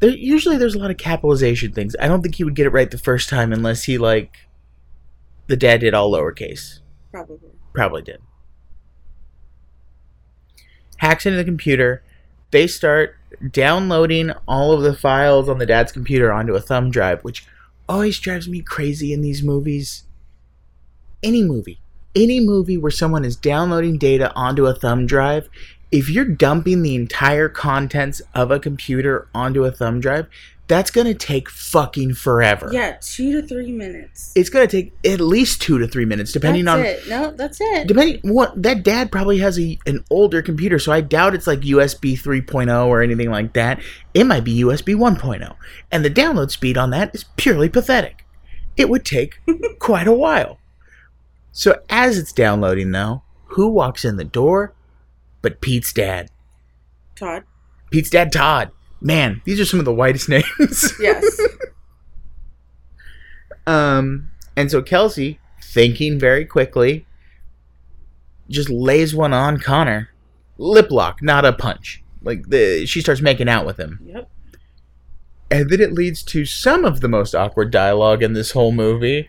There, usually there's a lot of capitalization things. I don't think he would get it right the first time unless he like the dad did all lowercase. Probably. Probably did. Hacks into the computer. They start downloading all of the files on the dad's computer onto a thumb drive, which always drives me crazy in these movies. Any movie. Any movie where someone is downloading data onto a thumb drive, if you're dumping the entire contents of a computer onto a thumb drive, that's going to take fucking forever. Yeah, two to three minutes. It's going to take at least 2 to 3 minutes depending that's on it. No, that's it. depending what that dad probably has a an older computer so i doubt it's like usb 3.0 or anything like that it might be usb 1.0 and the download speed on that is purely pathetic it would take [laughs] quite a while so as it's downloading though who walks in the door but pete's dad Todd. pete's dad todd man these are some of the whitest [laughs] names Yes. [laughs] Um, and so Kelsey, thinking very quickly, just lays one on Connor. Lip lock, not a punch. Like the she starts making out with him. yep. And then it leads to some of the most awkward dialogue in this whole movie.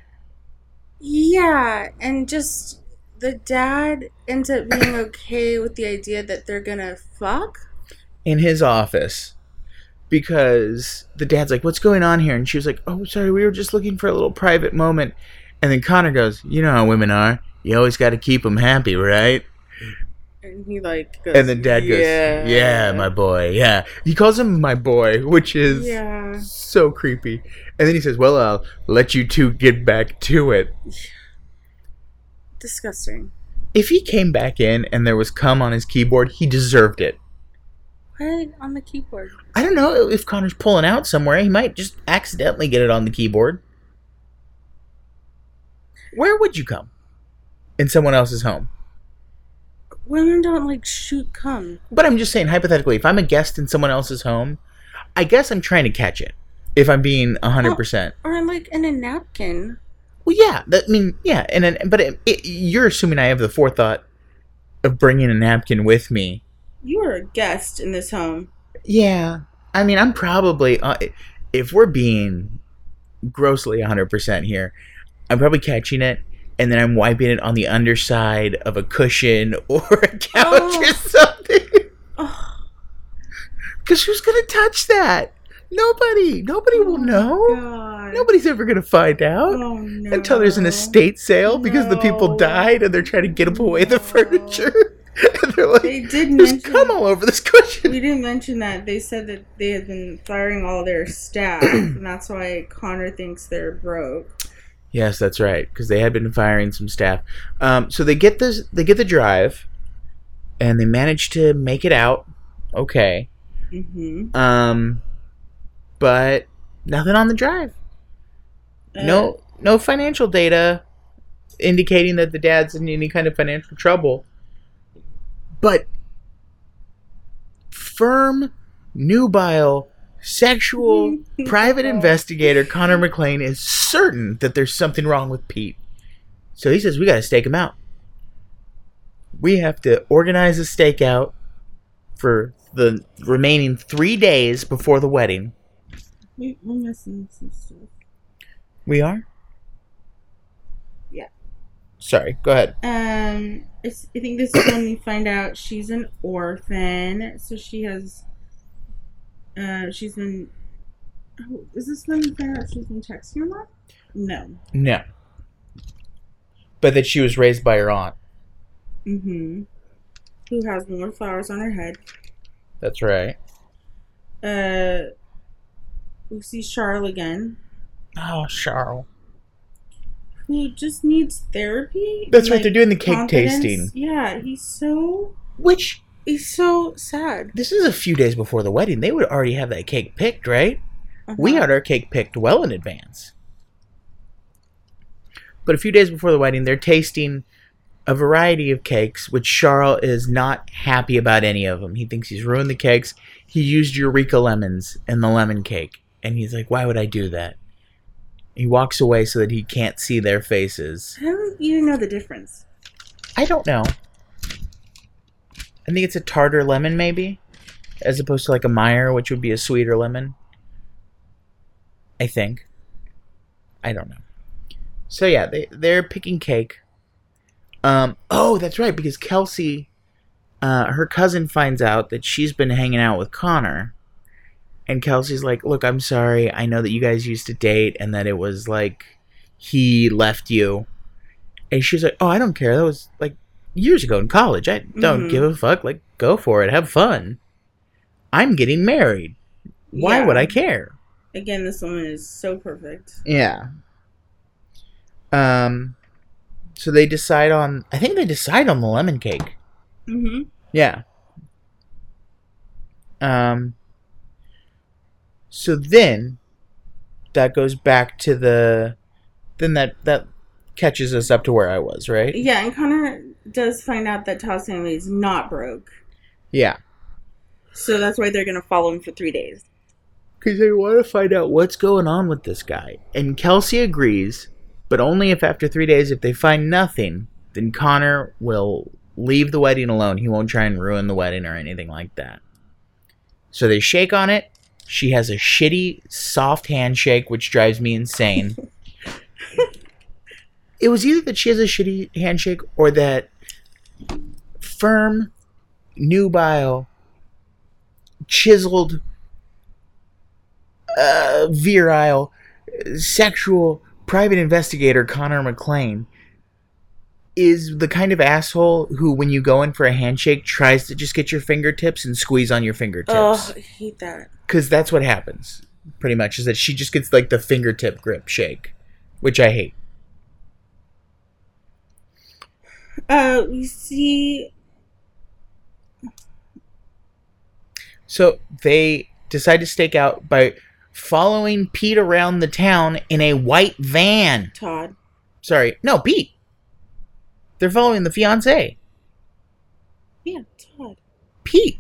Yeah, and just the dad ends up being okay with the idea that they're gonna fuck. in his office because the dad's like, "What's going on here?" And she was like, "Oh, sorry, we were just looking for a little private moment." And then Connor goes, "You know how women are. You always got to keep them happy, right?" And he like goes, And then dad goes, yeah. "Yeah, my boy. Yeah." He calls him my boy, which is Yeah. so creepy. And then he says, "Well, I'll let you two get back to it." Disgusting. If he came back in and there was cum on his keyboard, he deserved it. On the keyboard? I don't know if Connor's pulling out somewhere. He might just accidentally get it on the keyboard. Where would you come? In someone else's home. Women don't like shoot cum. But I'm just saying, hypothetically, if I'm a guest in someone else's home, I guess I'm trying to catch it. If I'm being 100%. Or like in a napkin. Well, yeah. That, I mean, yeah. And But it, it, you're assuming I have the forethought of bringing a napkin with me. You are a guest in this home. Yeah. I mean, I'm probably, uh, if we're being grossly 100% here, I'm probably catching it and then I'm wiping it on the underside of a cushion [laughs] or a couch Oh. or something. Oh, Because who's going to touch that? Nobody. Nobody will know. God. Nobody's ever going to find out. Oh no. Until there's an estate sale because the people died and they're trying to get away the furniture. [laughs] and they're like, They did "There's mention. cum all over this cushion." We didn't mention that they said that they had been firing all their staff, [clears throat] and that's why Connor thinks they're broke. Yes, that's right, because they had been firing some staff. Um, so they get this, they get the drive, and they manage to make it out. Okay. Mm-hmm. Um, but nothing on the drive. Uh, no, no financial data indicating that the dad's in any kind of financial trouble. But firm, nubile, sexual, [laughs] private investigator Connor McLean is certain that there's something wrong with Pete. So he says, We got to stake him out. We have to organize a stakeout for the remaining three days before the wedding. We, we're missing some stuff. We are? Sorry, go ahead. Um, I think this is when we find out she's an orphan, so she has. Uh, she's been. Oh, is this when we find out she's been texting her mom? No. No. But that she was raised by her aunt. Mm-hmm. Who has more flowers on her head? That's right. Uh, we see Charles again, Oh, Charles. Who just needs therapy. That's right, like, they're doing the cake confidence. tasting. Yeah, he's so Which, he's so sad. this is a few days before the wedding. They would already have that cake picked, right? We Uh-huh. had our cake picked well in advance. But a few days before the wedding, they're tasting a variety of cakes, which Charles is not happy about any of them. He thinks he's ruined the cakes. He used Eureka lemons in the lemon cake. And he's like, why would I do that? He walks away so that he can't see their faces. How do you know the difference? I don't know. I think it's a tartar lemon, maybe, as opposed to like a Meyer, which would be a sweeter lemon. I think. I don't know. So yeah, they they're picking cake. Um. Oh, that's right, because Kelsey, uh, her cousin finds out that she's been hanging out with Connor, and Kelsey's like, "Look, I'm sorry. I know that you guys used to date, and that it was like he left you." And she's like, "Oh, I don't care. That was like years ago in college. I don't Mhm. give a fuck. Like, go for it. Have fun. I'm getting married. Why Yeah. would I care?" Again, this woman is so perfect. Yeah. Um. So they decide on. I think they decide on the lemon cake. Mm-hmm. Yeah. Um. So then, that goes back to the. Then that that catches us up to where I was, right? Yeah, and Connor does find out that family is not broke, Yeah. so that's why they're gonna follow him for three days. Because they want to find out what's going on with this guy. And Kelsey agrees, but only if after three days, if they find nothing, then Connor will leave the wedding alone. He won't try and ruin the wedding or anything like that. So they shake on it. She has a shitty, soft handshake, which drives me insane. [laughs] it was either that she has a shitty handshake or that firm, nubile, chiseled, uh, virile, sexual private investigator Connor McLean is the kind of asshole who, when you go in for a handshake, tries to just get your fingertips and squeeze on your fingertips. Oh, I hate that. Because that's what happens, pretty much, is that she just gets like the fingertip grip shake, which I hate. Uh, we see. So they decide to stake out by following Pete around the town in a white van. Todd. Sorry, no, Pete. They're following the fiance, Yeah, Todd. Pete.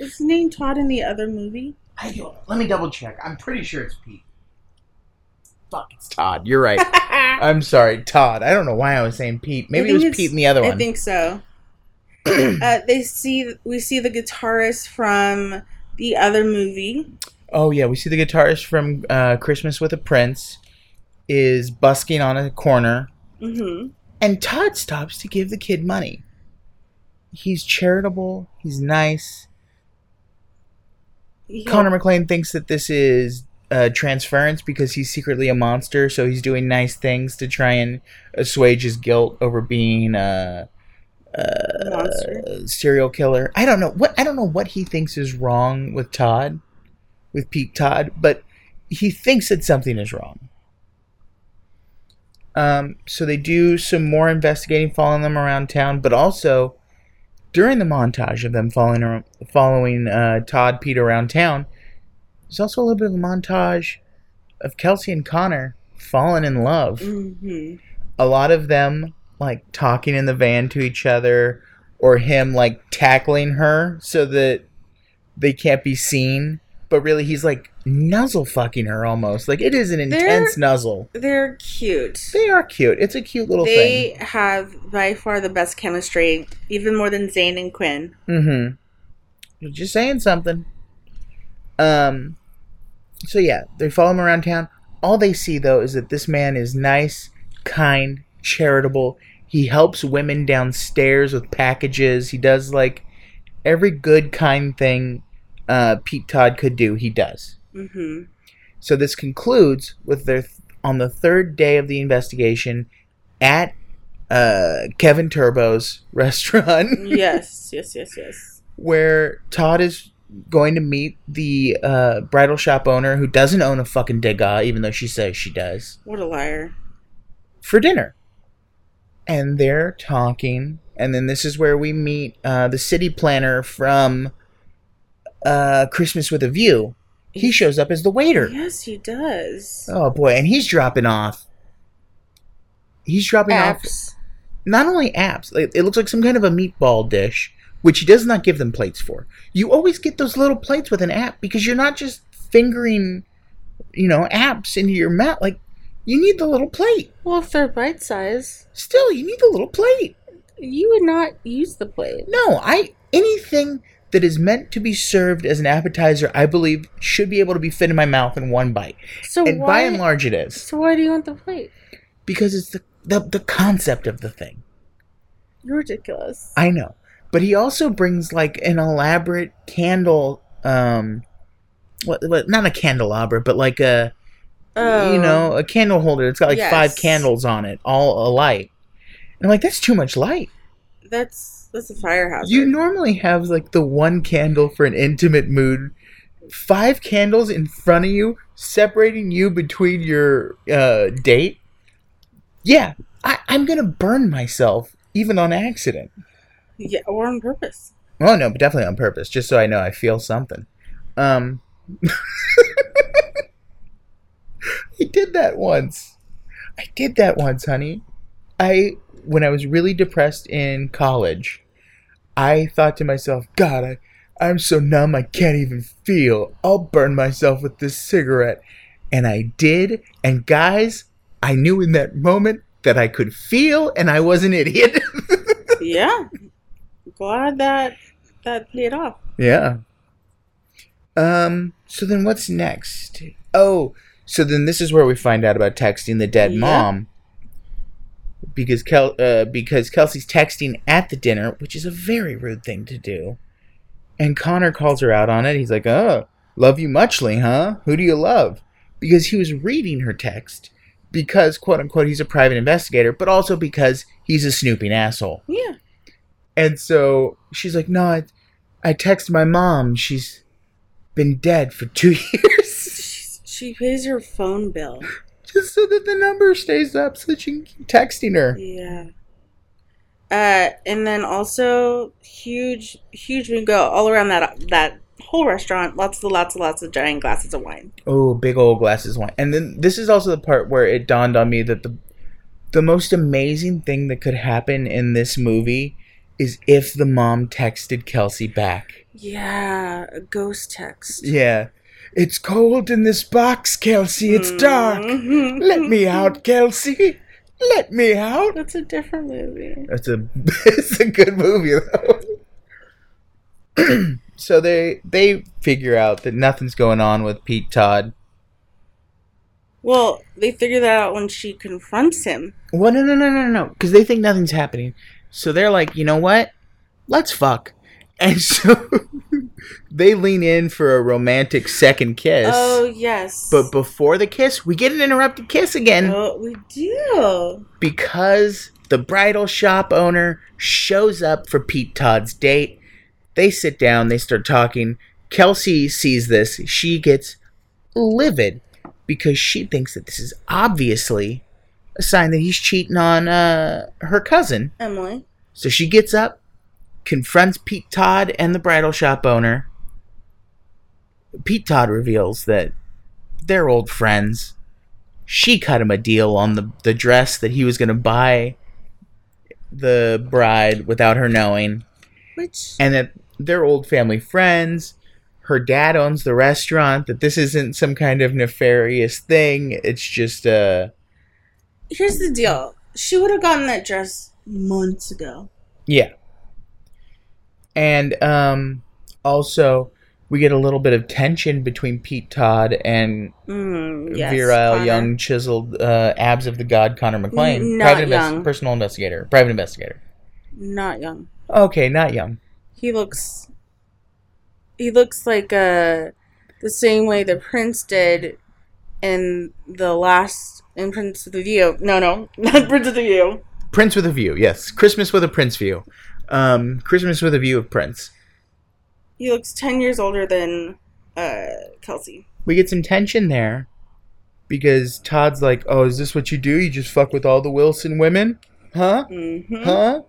Is his name Todd in the other movie? I don't. Let me double check. I'm pretty sure it's Pete. Fuck, it's Todd. You're right. [laughs] I'm sorry, Todd. I don't know why I was saying Pete. Maybe it was it's- Pete in the other one. I think so. [clears throat] uh, they see we see the guitarist from the other movie. Oh yeah, we see the guitarist from uh, Christmas with a Prince is busking on a corner, Mm-hmm. and Todd stops to give the kid money. He's charitable. He's nice. Connor McLean thinks that this is uh, transference because he's secretly a monster, so he's doing nice things to try and assuage his guilt over being a, a serial killer. I don't know what I don't know what he thinks is wrong with Todd, with Pete Todd, but he thinks that something is wrong. Um, so they do some more investigating, following them around town, but also during the montage of them following following uh, Todd Pete around town, there's also a little bit of a montage of Kelsey and Connor falling in love. hmm A lot of them like talking in the van to each other, or him like tackling her so that they can't be seen. But really, he's like nuzzle fucking her almost. Like it is an intense nuzzle. They're cute. They are cute. It's a cute little thing. They have by far the best chemistry, even more than Zane and Quinn. Mm-hmm. You're Just saying something. Um. So yeah, they follow him around town. All they see though is that this man is nice, kind, charitable. He helps women downstairs with packages. He does like every good, kind thing uh, Pete Todd could do. He does. hmm So this concludes with their on the third day of the investigation at uh, Kevin Turbo's [laughs] restaurant, yes, yes, yes, yes. where Todd is going to meet the uh, bridal shop owner who doesn't own a fucking Degas, even though she says she does, What a liar. for dinner. And they're talking, and then this is where we meet uh, the city planner from uh, Christmas with a View. He shows up as the waiter. Yes, he does. Oh boy, and he's dropping off. He's dropping off Apps. not only apps. It, it looks like some kind of a meatball dish, which he does not give them plates for. You always get those little plates with an app because you're not just fingering, you know, apps into your mouth. Like you need the little plate. Well, if they're bite size, Still, you need the little plate. you would not use the plate. No, I anything that is meant to be served as an appetizer, I believe, should be able to be fit in my mouth in one bite. So and why? by and large, it is so why do you want the plate? because it's the the, the concept of the thing. You're ridiculous. I know. But he also brings like an elaborate candle um what, what not a candelabra, but like a oh, you know, a candle holder. It's got like five candles on it, all alight. And I'm like, that's too much light. that's that's a fire hazard. You normally have like the one candle for an intimate mood. Five candles in front of you, separating you between your uh, date. Yeah, I, I'm gonna burn myself, even on accident. yeah, or on purpose. Oh no, but definitely on purpose, just so I know I feel something. Um, [laughs] I did that once. I did that once, honey. I when I was really depressed in college, I thought to myself, God, I, I'm so numb I can't even feel. I'll burn myself with this cigarette. And I did, and guys, I knew in that moment that I could feel and I was an idiot. [laughs] yeah. Glad that that paid off. Yeah. Um. So then, what's next? Oh, so then this is where we find out about texting the dead Yeah. mom. Because Kel, uh, because Kelsey's texting at the dinner, which is a very rude thing to do, and Connor calls her out on it. He's like, "Oh, love you muchly, huh? Who do you love?" Because he was reading her text, because quote unquote he's a private investigator, but also because he's a snooping asshole. Yeah. And so she's like, "No, I, I texted my mom. She's been dead for two [laughs] years, she pays her phone bill. Just so that the number stays up, so that you can keep texting her." Yeah. Uh, and then also huge, huge. We go all around that that whole restaurant. Lots of lots of lots of giant glasses of wine. Oh, big old glasses of wine. And then this is also the part where it dawned on me that the the most amazing thing that could happen in this movie is if the mom texted Kelsey back. Yeah, a ghost text. Yeah. It's cold in this box, Kelsey. It's dark. Mhm. Let me out, Kelsey. Let me out. That's a different movie. That's a [laughs] it's a good movie though. [clears throat] so they they figure out that nothing's going on with Pete Todd. Well, they figure that out when she confronts him. Well, no, no, no, no, no, because they think nothing's happening. So they're like, you know what? Let's fuck. And so [laughs] they lean in for a romantic second kiss. Oh yes. But before the kiss, we get an interrupted kiss again oh, we do. because the bridal shop owner shows up for Pete Todd's date. They sit down, they start talking. Kelsey sees this. She gets livid because she thinks that this is obviously a sign that he's cheating on uh, her cousin. Emily. So she gets up, confronts Pete Todd and the bridal shop owner. Pete Todd reveals that they're old friends. She cut him a deal on the, the dress that he was going to buy the bride without her knowing, Which and that they're old family friends. Her dad owns the restaurant, that this isn't some kind of nefarious thing. It's just, uh, here's the deal. She would have gotten that dress months ago. Yeah. And um also we get a little bit of tension between Pete Todd and Mm, yes, virile, Connor. young, chiseled uh, abs of the god Connor McLean, not private invest- young. personal investigator, private investigator. Not young. Okay, not young. He looks. He looks like uh, the same way the prince did in the last in Prince with the View. No, no, [laughs] not Prince with the View. Prince with a view, yes. Christmas with a Prince view. Um, Christmas with a view of Prince. He looks ten years older than uh, Kelsey. We get some tension there because Todd's like, "Oh, is this what you do? You just fuck with all the Wilson women, huh?" Mm-hmm. huh?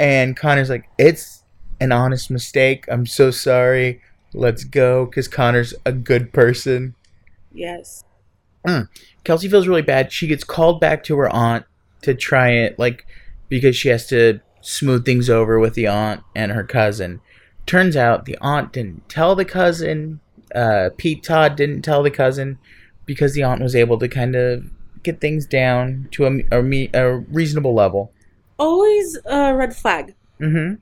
And Connor's like, it's an honest mistake. I'm so sorry. Let's go. Because Connor's a good person. Yes. Kelsey feels really bad. She gets called back to her aunt to try it, like, because she has to smooth things over with the aunt and her cousin. Turns out the aunt didn't tell the cousin. Uh, Pete Todd didn't tell the cousin because the aunt was able to kind of get things down to a, a, a reasonable level. Always a red flag. Mm-hmm.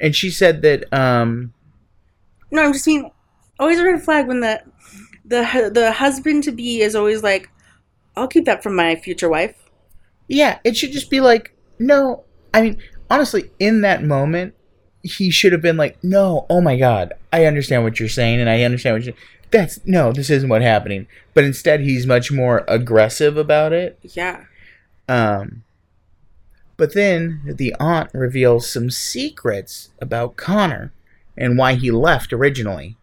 And she said that um No, I'm just mean always a red flag when the the the husband to be is always like, I'll keep that from my future wife. yeah, it should just be like no. I mean, honestly, in that moment, he should have been like, "No, oh my god, I understand what you're saying and I understand what you That's no, this isn't what happening." But instead, he's much more aggressive about it. Yeah. Um but then the aunt reveals some secrets about Connor and why he left originally.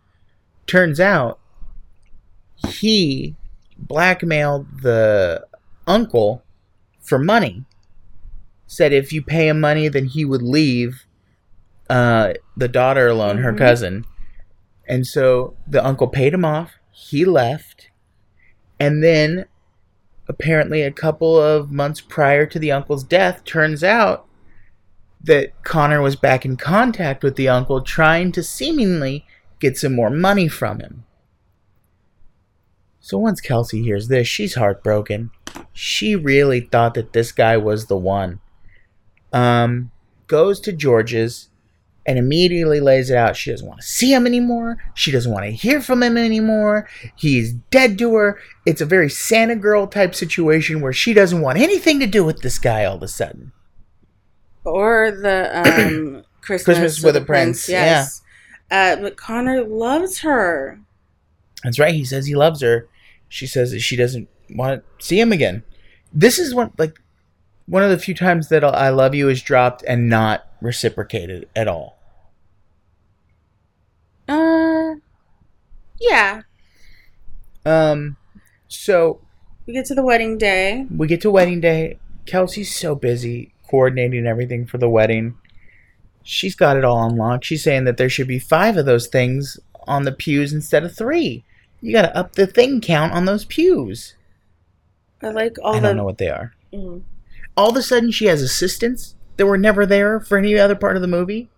Turns out he blackmailed the uncle for money. Said if you pay him money, then he would leave uh, the daughter alone, her Mhm. cousin. And so the uncle paid him off. He left. And then apparently a couple of months prior to the uncle's death, turns out that Connor was back in contact with the uncle, trying to seemingly get some more money from him. So once Kelsey hears this, she's heartbroken. She really thought that this guy was the one. Um, goes to George's and immediately lays it out. She doesn't want to see him anymore. She doesn't want to hear from him anymore. He's dead to her. It's a very Santa girl type situation where she doesn't want anything to do with this guy all of a sudden. Or the um [clears throat] Christmas, Christmas with a Prince, Yes. Uh, but Connor loves her. That's right. He says he loves her. She says that she doesn't want to see him again. This is what like one of the few times that I love you is dropped and not reciprocated at all. Uh, yeah. Um, so We get to the wedding day. we get to wedding day. Kelsey's so busy coordinating everything for the wedding. She's got it all on lock. She's saying that there should be five of those things on the pews instead of three. You got to up the thing count on those pews. I like all I don't know what they are. Mm. All of a sudden, she has assistants that were never there for any other part of the movie.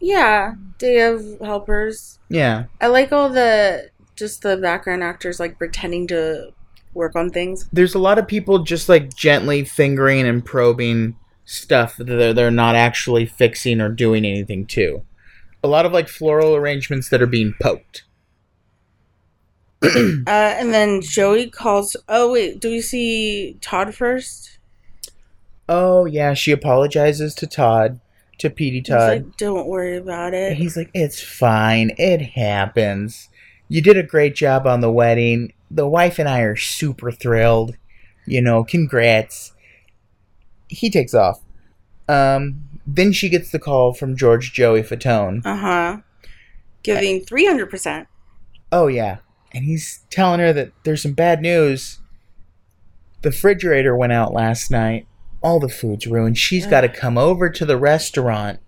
Yeah, day of helpers. Yeah. I like all the just the background actors like pretending to work on things. There's a lot of people just like gently fingering and probing stuff that they're, they're not actually fixing or doing anything to. A lot of like floral arrangements that are being poked. Uh, and then Joey calls. Oh wait, do we see Todd first? Oh, yeah, she apologizes to Todd. to Petey He's Todd. like, don't worry about it. He's like, it's fine. It happens. You did a great job on the wedding. The wife and I are super thrilled. You know, congrats. He takes off. Um, then she gets the call from George Joey Fatone. Uh huh. Giving three hundred percent. Oh, yeah. And he's telling her that there's some bad news. The refrigerator went out last night. All the food's ruined. She's got to come over to the restaurant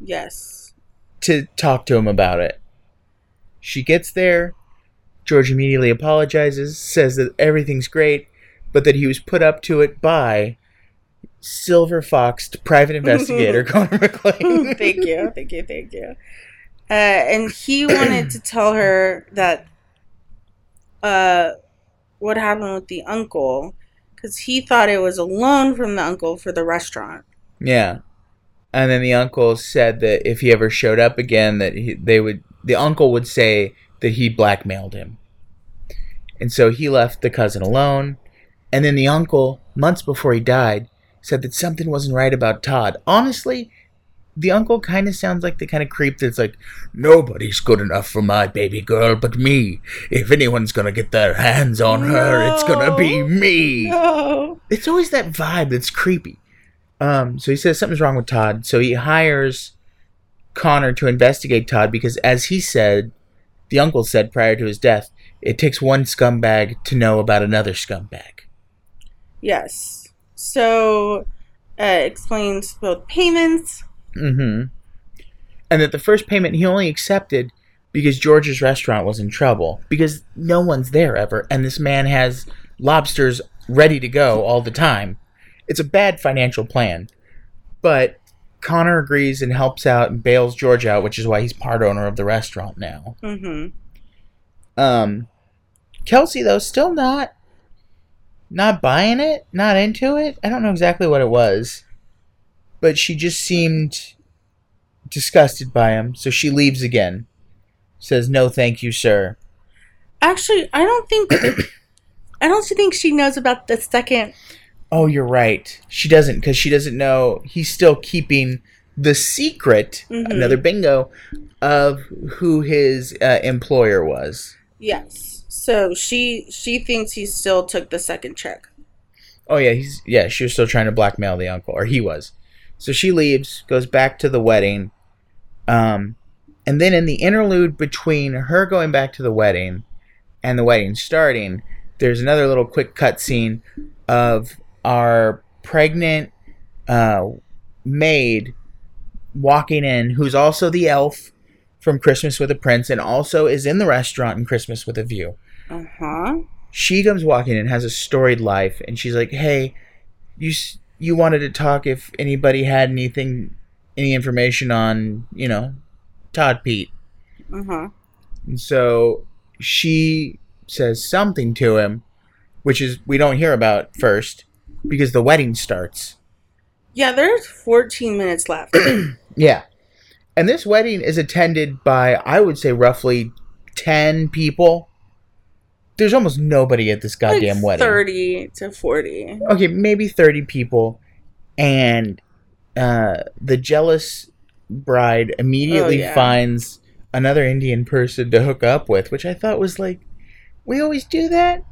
Yes. to talk to him about it. She gets there. George immediately apologizes, says that everything's great, but that he was put up to it by silver foxed private [laughs] investigator Connor McLean. thank you, thank you, thank you. Uh, and he wanted to tell her that uh, what happened with the uncle, because he thought it was a loan from the uncle for the restaurant. Yeah. And then the uncle said that if he ever showed up again, that he, they would. The uncle would say that he blackmailed him, and so he left the cousin alone. And then the uncle, months before he died, said that something wasn't right about Todd. Honestly, the uncle kind of sounds like the kind of creep that's like, nobody's good enough for my baby girl but me. If anyone's gonna get their hands on her, it's gonna be me No. it's always that vibe that's creepy. Um, so he says something's wrong with Todd. So he hires Connor to investigate Todd because, as he said, the uncle said prior to his death, it takes one scumbag to know about another scumbag. Yes. So, uh, explains both payments. Mm-hmm. And that the first payment he only accepted because George's restaurant was in trouble because no one's there ever, and this man has lobsters ready to go all the time. It's a bad financial plan, but Connor agrees and helps out and bails George out, which is why he's part owner of the restaurant now. Mm-hmm. Um, Kelsey though still not not buying it, not into it. I don't know exactly what it was, but she just seemed disgusted by him, so she leaves again. Says no, thank you, sir. Actually, I don't think. [coughs] I don't think she knows about the second. Oh, you're right. She doesn't because she doesn't know he's still keeping the secret. Mhm. Another bingo of who his uh, employer was. Yes. So she she thinks he still took the second check. Oh yeah, he's yeah. She was still trying to blackmail the uncle, or he was. So she leaves, goes back to the wedding, um, and then in the interlude between her going back to the wedding and the wedding starting, there's another little quick cut scene of our pregnant uh, maid walking in, who's also the elf from Christmas with a Prince, and also is in the restaurant in Christmas with a View Uh huh. she comes walking in has a storied life and she's like hey you s- you wanted to talk if anybody had anything any information on you know todd pete Uh huh. and so she says something to him which is we don't hear about first because the wedding starts Yeah, there's 14 minutes left. [clears throat] yeah and this wedding is attended by i would say roughly 10 people there's almost nobody at this goddamn like wedding 30 to 40. okay, maybe 30 people, and uh, the jealous bride immediately Oh, yeah. finds another Indian person to hook up with, which I thought was like, we always do that?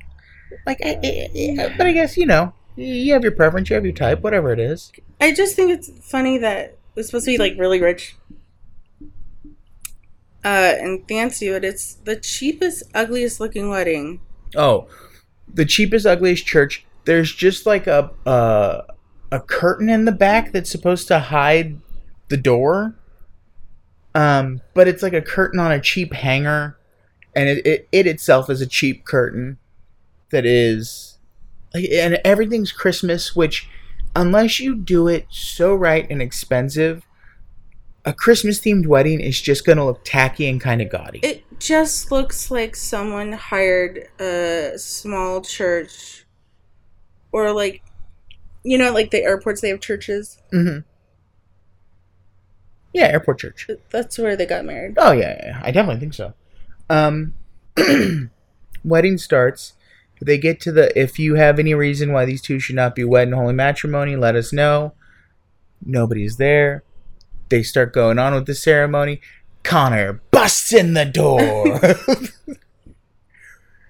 Like, I, I- I- but I guess, you know, you have your preference, you have your type, whatever it is. I just think it's funny that it's supposed to be like really rich uh, and fancy, but it's the cheapest, ugliest looking wedding. Oh, the cheapest, ugliest church. There's just like a, a, a curtain in the back that's supposed to hide the door. Um, but it's like a curtain on a cheap hanger, and it, it, it itself is a cheap curtain that is and everything's Christmas, which unless you do it so right and expensive, a Christmas themed wedding is just gonna look tacky and kind of gaudy. It just looks like someone hired a small church or like, you know, like the airports, they have churches. hmm Yeah, airport church. That's where they got married. Oh yeah, yeah, yeah. I definitely think so. Um, [clears throat] wedding starts. They get to the. If you have any reason why these two should not be wed in holy matrimony, let us know. Nobody's there. They start going on with the ceremony. Connor busts in the door. [laughs]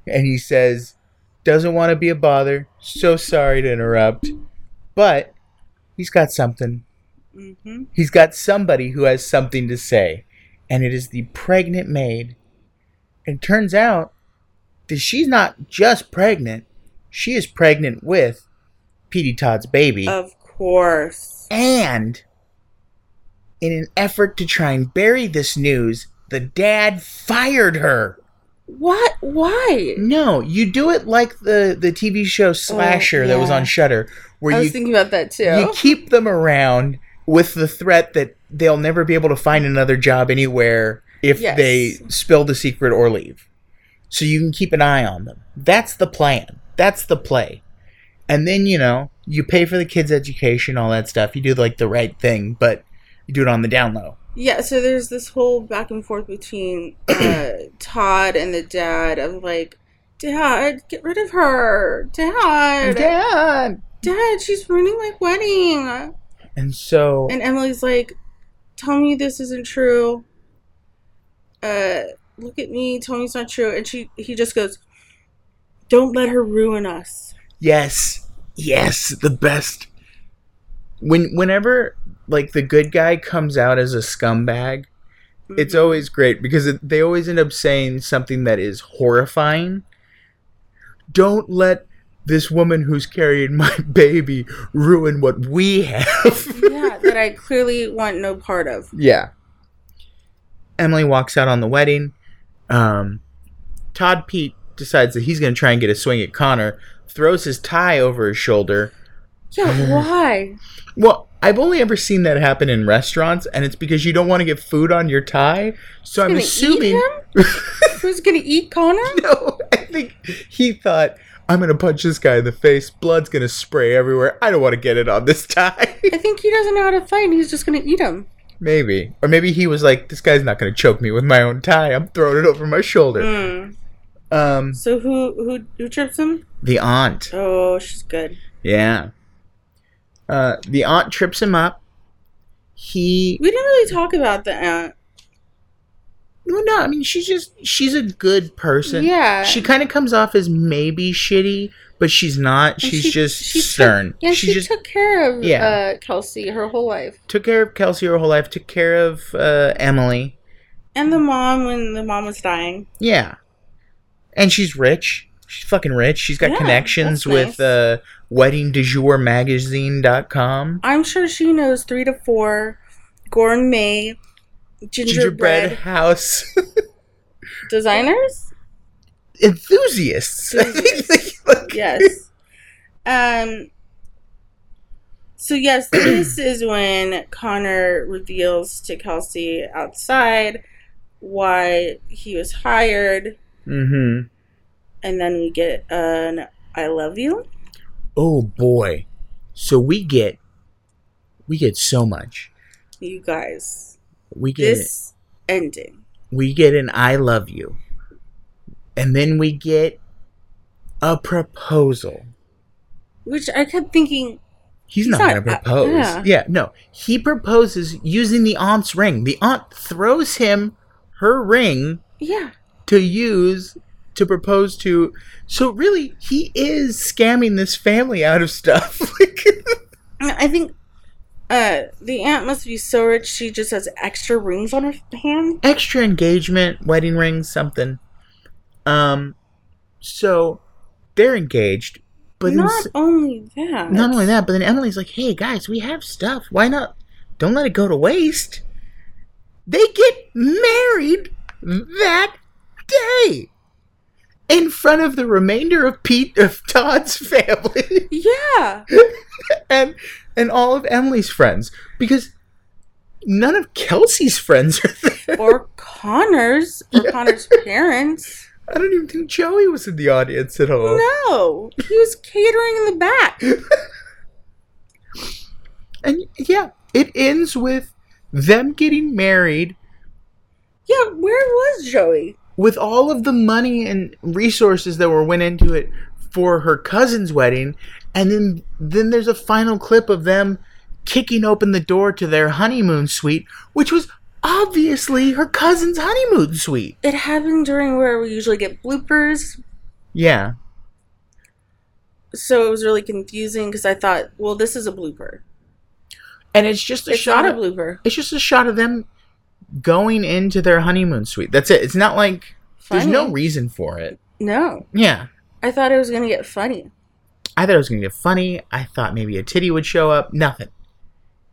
and he says, doesn't want to be a bother. So sorry to interrupt. But he's got something. Mm-hmm. He's got somebody who has something to say. And it is the pregnant maid. And it turns out that she's not just pregnant, she is pregnant with Petey Todd's baby. Of course. And in an effort to try and bury this news, the dad fired her. What? Why? No, you do it like the the TV show oh, Slasher that was Oh, on Shudder, where I was you thinking about that too. you keep them around with the threat that they'll never be able to find another job anywhere if Yes. they spill the secret or leave. So you can keep an eye on them. That's the plan. That's the play. And then, you know, you pay for the kids' education, all that stuff. You do like the right thing, but you do it on the down low. Yeah, so there's this whole back and forth between uh, [coughs] Todd and the dad of like, Dad, get rid of her. Dad, Dad! Dad, she's ruining my wedding. And so And Emily's like, Tell me this isn't true. Uh, look at me. Tell me it's not true. And she, he just goes, Don't let her ruin us. Yes, yes, the best. When whenever like the good guy comes out as a scumbag, it's Mhm. always great because it, they always end up saying something that is horrifying. Don't let this woman who's carrying my [laughs] baby ruin what we have. yeah, [laughs] that I clearly want no part of. yeah. Emily walks out on the wedding. Um, Todd Pete decides that he's going to try and get a swing at Connor. Throws his tie over his shoulder. Yeah, why? Well, I've only ever seen that happen in restaurants, and it's because you don't want to get food on your tie. So I'm assuming. eat him? [laughs] Who's gonna eat Connor? no, I think he thought I'm gonna punch this guy in the face. Blood's gonna spray everywhere. I don't want to get it on this [laughs] tie. I think he doesn't know how to fight. and He's just gonna eat him. maybe, or maybe he was like, "This guy's not gonna choke me with my own tie. I'm throwing it over my shoulder." Mm. Um, So who who who trips him? the aunt. Oh, she's good. Yeah. Uh, the aunt trips him up. He We didn't really talk about the aunt. well, no, I mean she's just she's a good person. Yeah. She kind of comes off as maybe shitty, but she's not. She's she- just she took- stern. and she, she, just took care of Yeah. uh, Kelsey her whole life, took care of Kelsey her whole life. Took care of uh, Emily. and the mom when the mom was dying. Yeah, and she's rich. She's fucking rich. She's got Yeah, connections with nice. uh, weddingdujourmagazine.com. I'm sure she knows three to four gourmet gingerbread, Gingerbread house [laughs] designers. enthusiasts. [laughs] Think yes. Um. So yes, [clears throat] this is when Connor reveals to Kelsey outside why he was hired, Mm-hmm. and then we get an "I love you." Oh boy. So we get we get so much. You guys, We get this ending. we get an I love you. And then we get a proposal. Which I kept thinking, He's, He's not, not- going to uh, propose. yeah. yeah, no. He proposes using the aunt's ring. The aunt throws him her ring yeah, to use to propose to. So really, he is scamming this family out of stuff. [laughs] Like, I think uh the aunt must be so rich she just has extra rings on her hand. extra engagement, wedding rings, something. Um, so they're engaged, but not only that, not only that, but then Emily's like, "Hey guys, we have stuff. Why not? Don't let it go to waste." They get married that day in front of the remainder of Pete of Todd's [laughs] family Yeah. [laughs] and and all of Emily's friends because none of Kelsey's friends are there. or Connor's or Yeah. Connor's [laughs] parents. I don't even think Joey was in the audience at all. No, he was catering in the back. And yeah, it ends with them getting married Yeah, where was Joey? With all of the money and resources that were went into it for her cousin's wedding and then then there's a final clip of them kicking open the door to their honeymoon suite, which was obviously her cousin's honeymoon suite. It happened during where we usually get bloopers, Yeah. so it was really confusing because I thought, well, this is a blooper. And it's just a It's shot not a of, blooper. it's just a shot of them going into their honeymoon suite. That's it. It's not like there's no reason for it. No, Yeah. I thought it was gonna get funny. I thought it was going to get funny. I thought maybe a titty would show up. Nothing.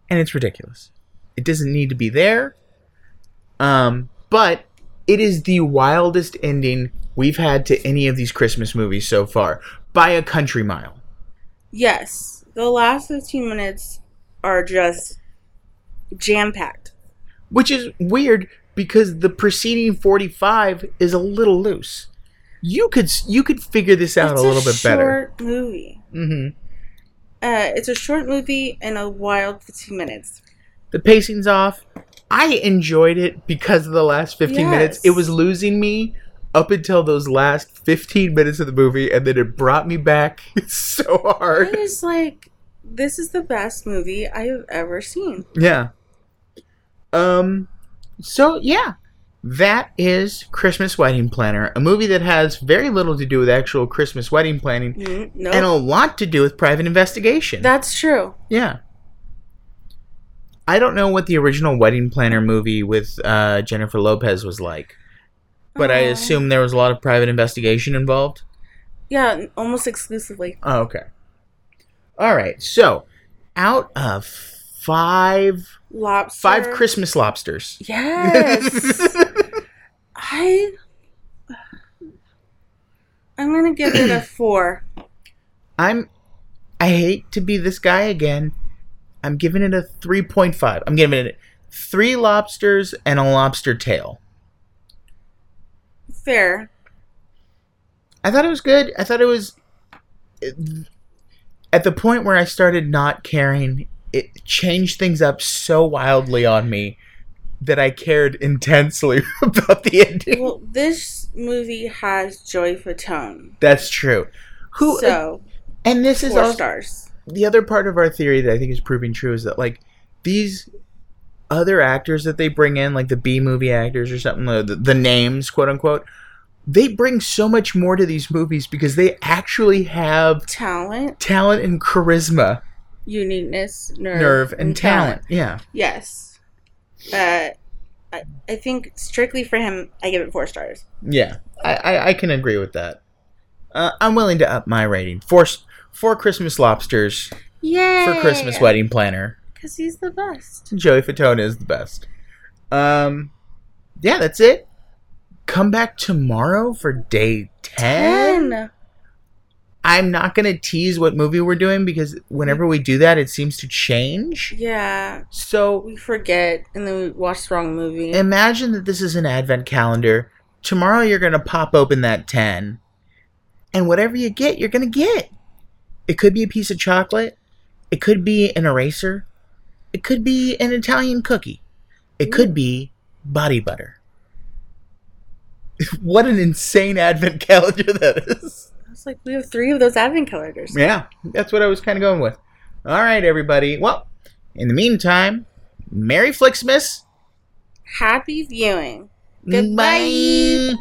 And it's ridiculous. It doesn't need to be there. Um, but it is the wildest ending we've had to any of these Christmas movies so far by a country mile. Yes, the last fifteen minutes are just jam packed. Which is weird because the preceding 45 is a little loose. You could you could figure this out it's a little bit better. It's a short movie. Mhm. Uh, it's a short movie and a wild fifteen minutes. The pacing's off. I enjoyed it because of the last 15 minutes. It was losing me up until those last 15 minutes of the movie, and then it brought me back [laughs] so I hard. was like, this is the best movie I have ever seen. Yeah. Um, so yeah. That is Christmas Wedding Planner, a movie that has very little to do with actual Christmas wedding planning Mm, no, and a lot to do with private investigation. that's true. Yeah. I don't know what the original wedding planner movie with uh, Jennifer Lopez was like, but I assume there was a lot of private investigation involved. Yeah, almost exclusively. Oh, okay. All right. So, out of five Lobster. five Christmas lobsters. Yes. [laughs] I. I'm gonna give it a [clears throat] four. I'm I hate to be this guy again. I'm giving it a 3.5. I'm giving it 3 lobsters and a lobster tail. Fair. I thought it was good. I thought it was at the point where I started not caring. It changed things up so wildly on me that I cared intensely [laughs] about the ending. Well, this movie has Joey Fatone. That's true. Who so and this is also stars. the other part of our theory that I think is proving true is that like these other actors that they bring in, like the B movie actors or something, the, the names, quote unquote, they bring so much more to these movies because they actually have Talent, talent and charisma, uniqueness, nerve, nerve, and, talent. Yeah. Yes. Uh, I, I think strictly for him, I give it four stars. Yeah. I, I, I can agree with that. Uh, I'm willing to up my rating. Four, four Christmas lobsters Yay! for Christmas wedding planner. Because he's the best. Joey Fatone is the best. Um, yeah, that's it. Come back tomorrow for day 10. Ten. I'm not going to tease what movie we're doing because whenever we do that, it seems to change. Yeah. So We forget and then we watch the wrong movie. imagine that this is an advent calendar. Tomorrow, you're going to pop open that 10. And whatever you get, you're going to get. It could be a piece of chocolate. It could be an eraser. It could be an Italian cookie. It could be body butter. [laughs] what an insane advent [laughs] calendar that is. I was like, we have three of those advent calendars. Yeah, that's what I was kind of going with. All right, everybody. Well, in the meantime, Merry Flixmas. Happy viewing. Goodbye. Bye.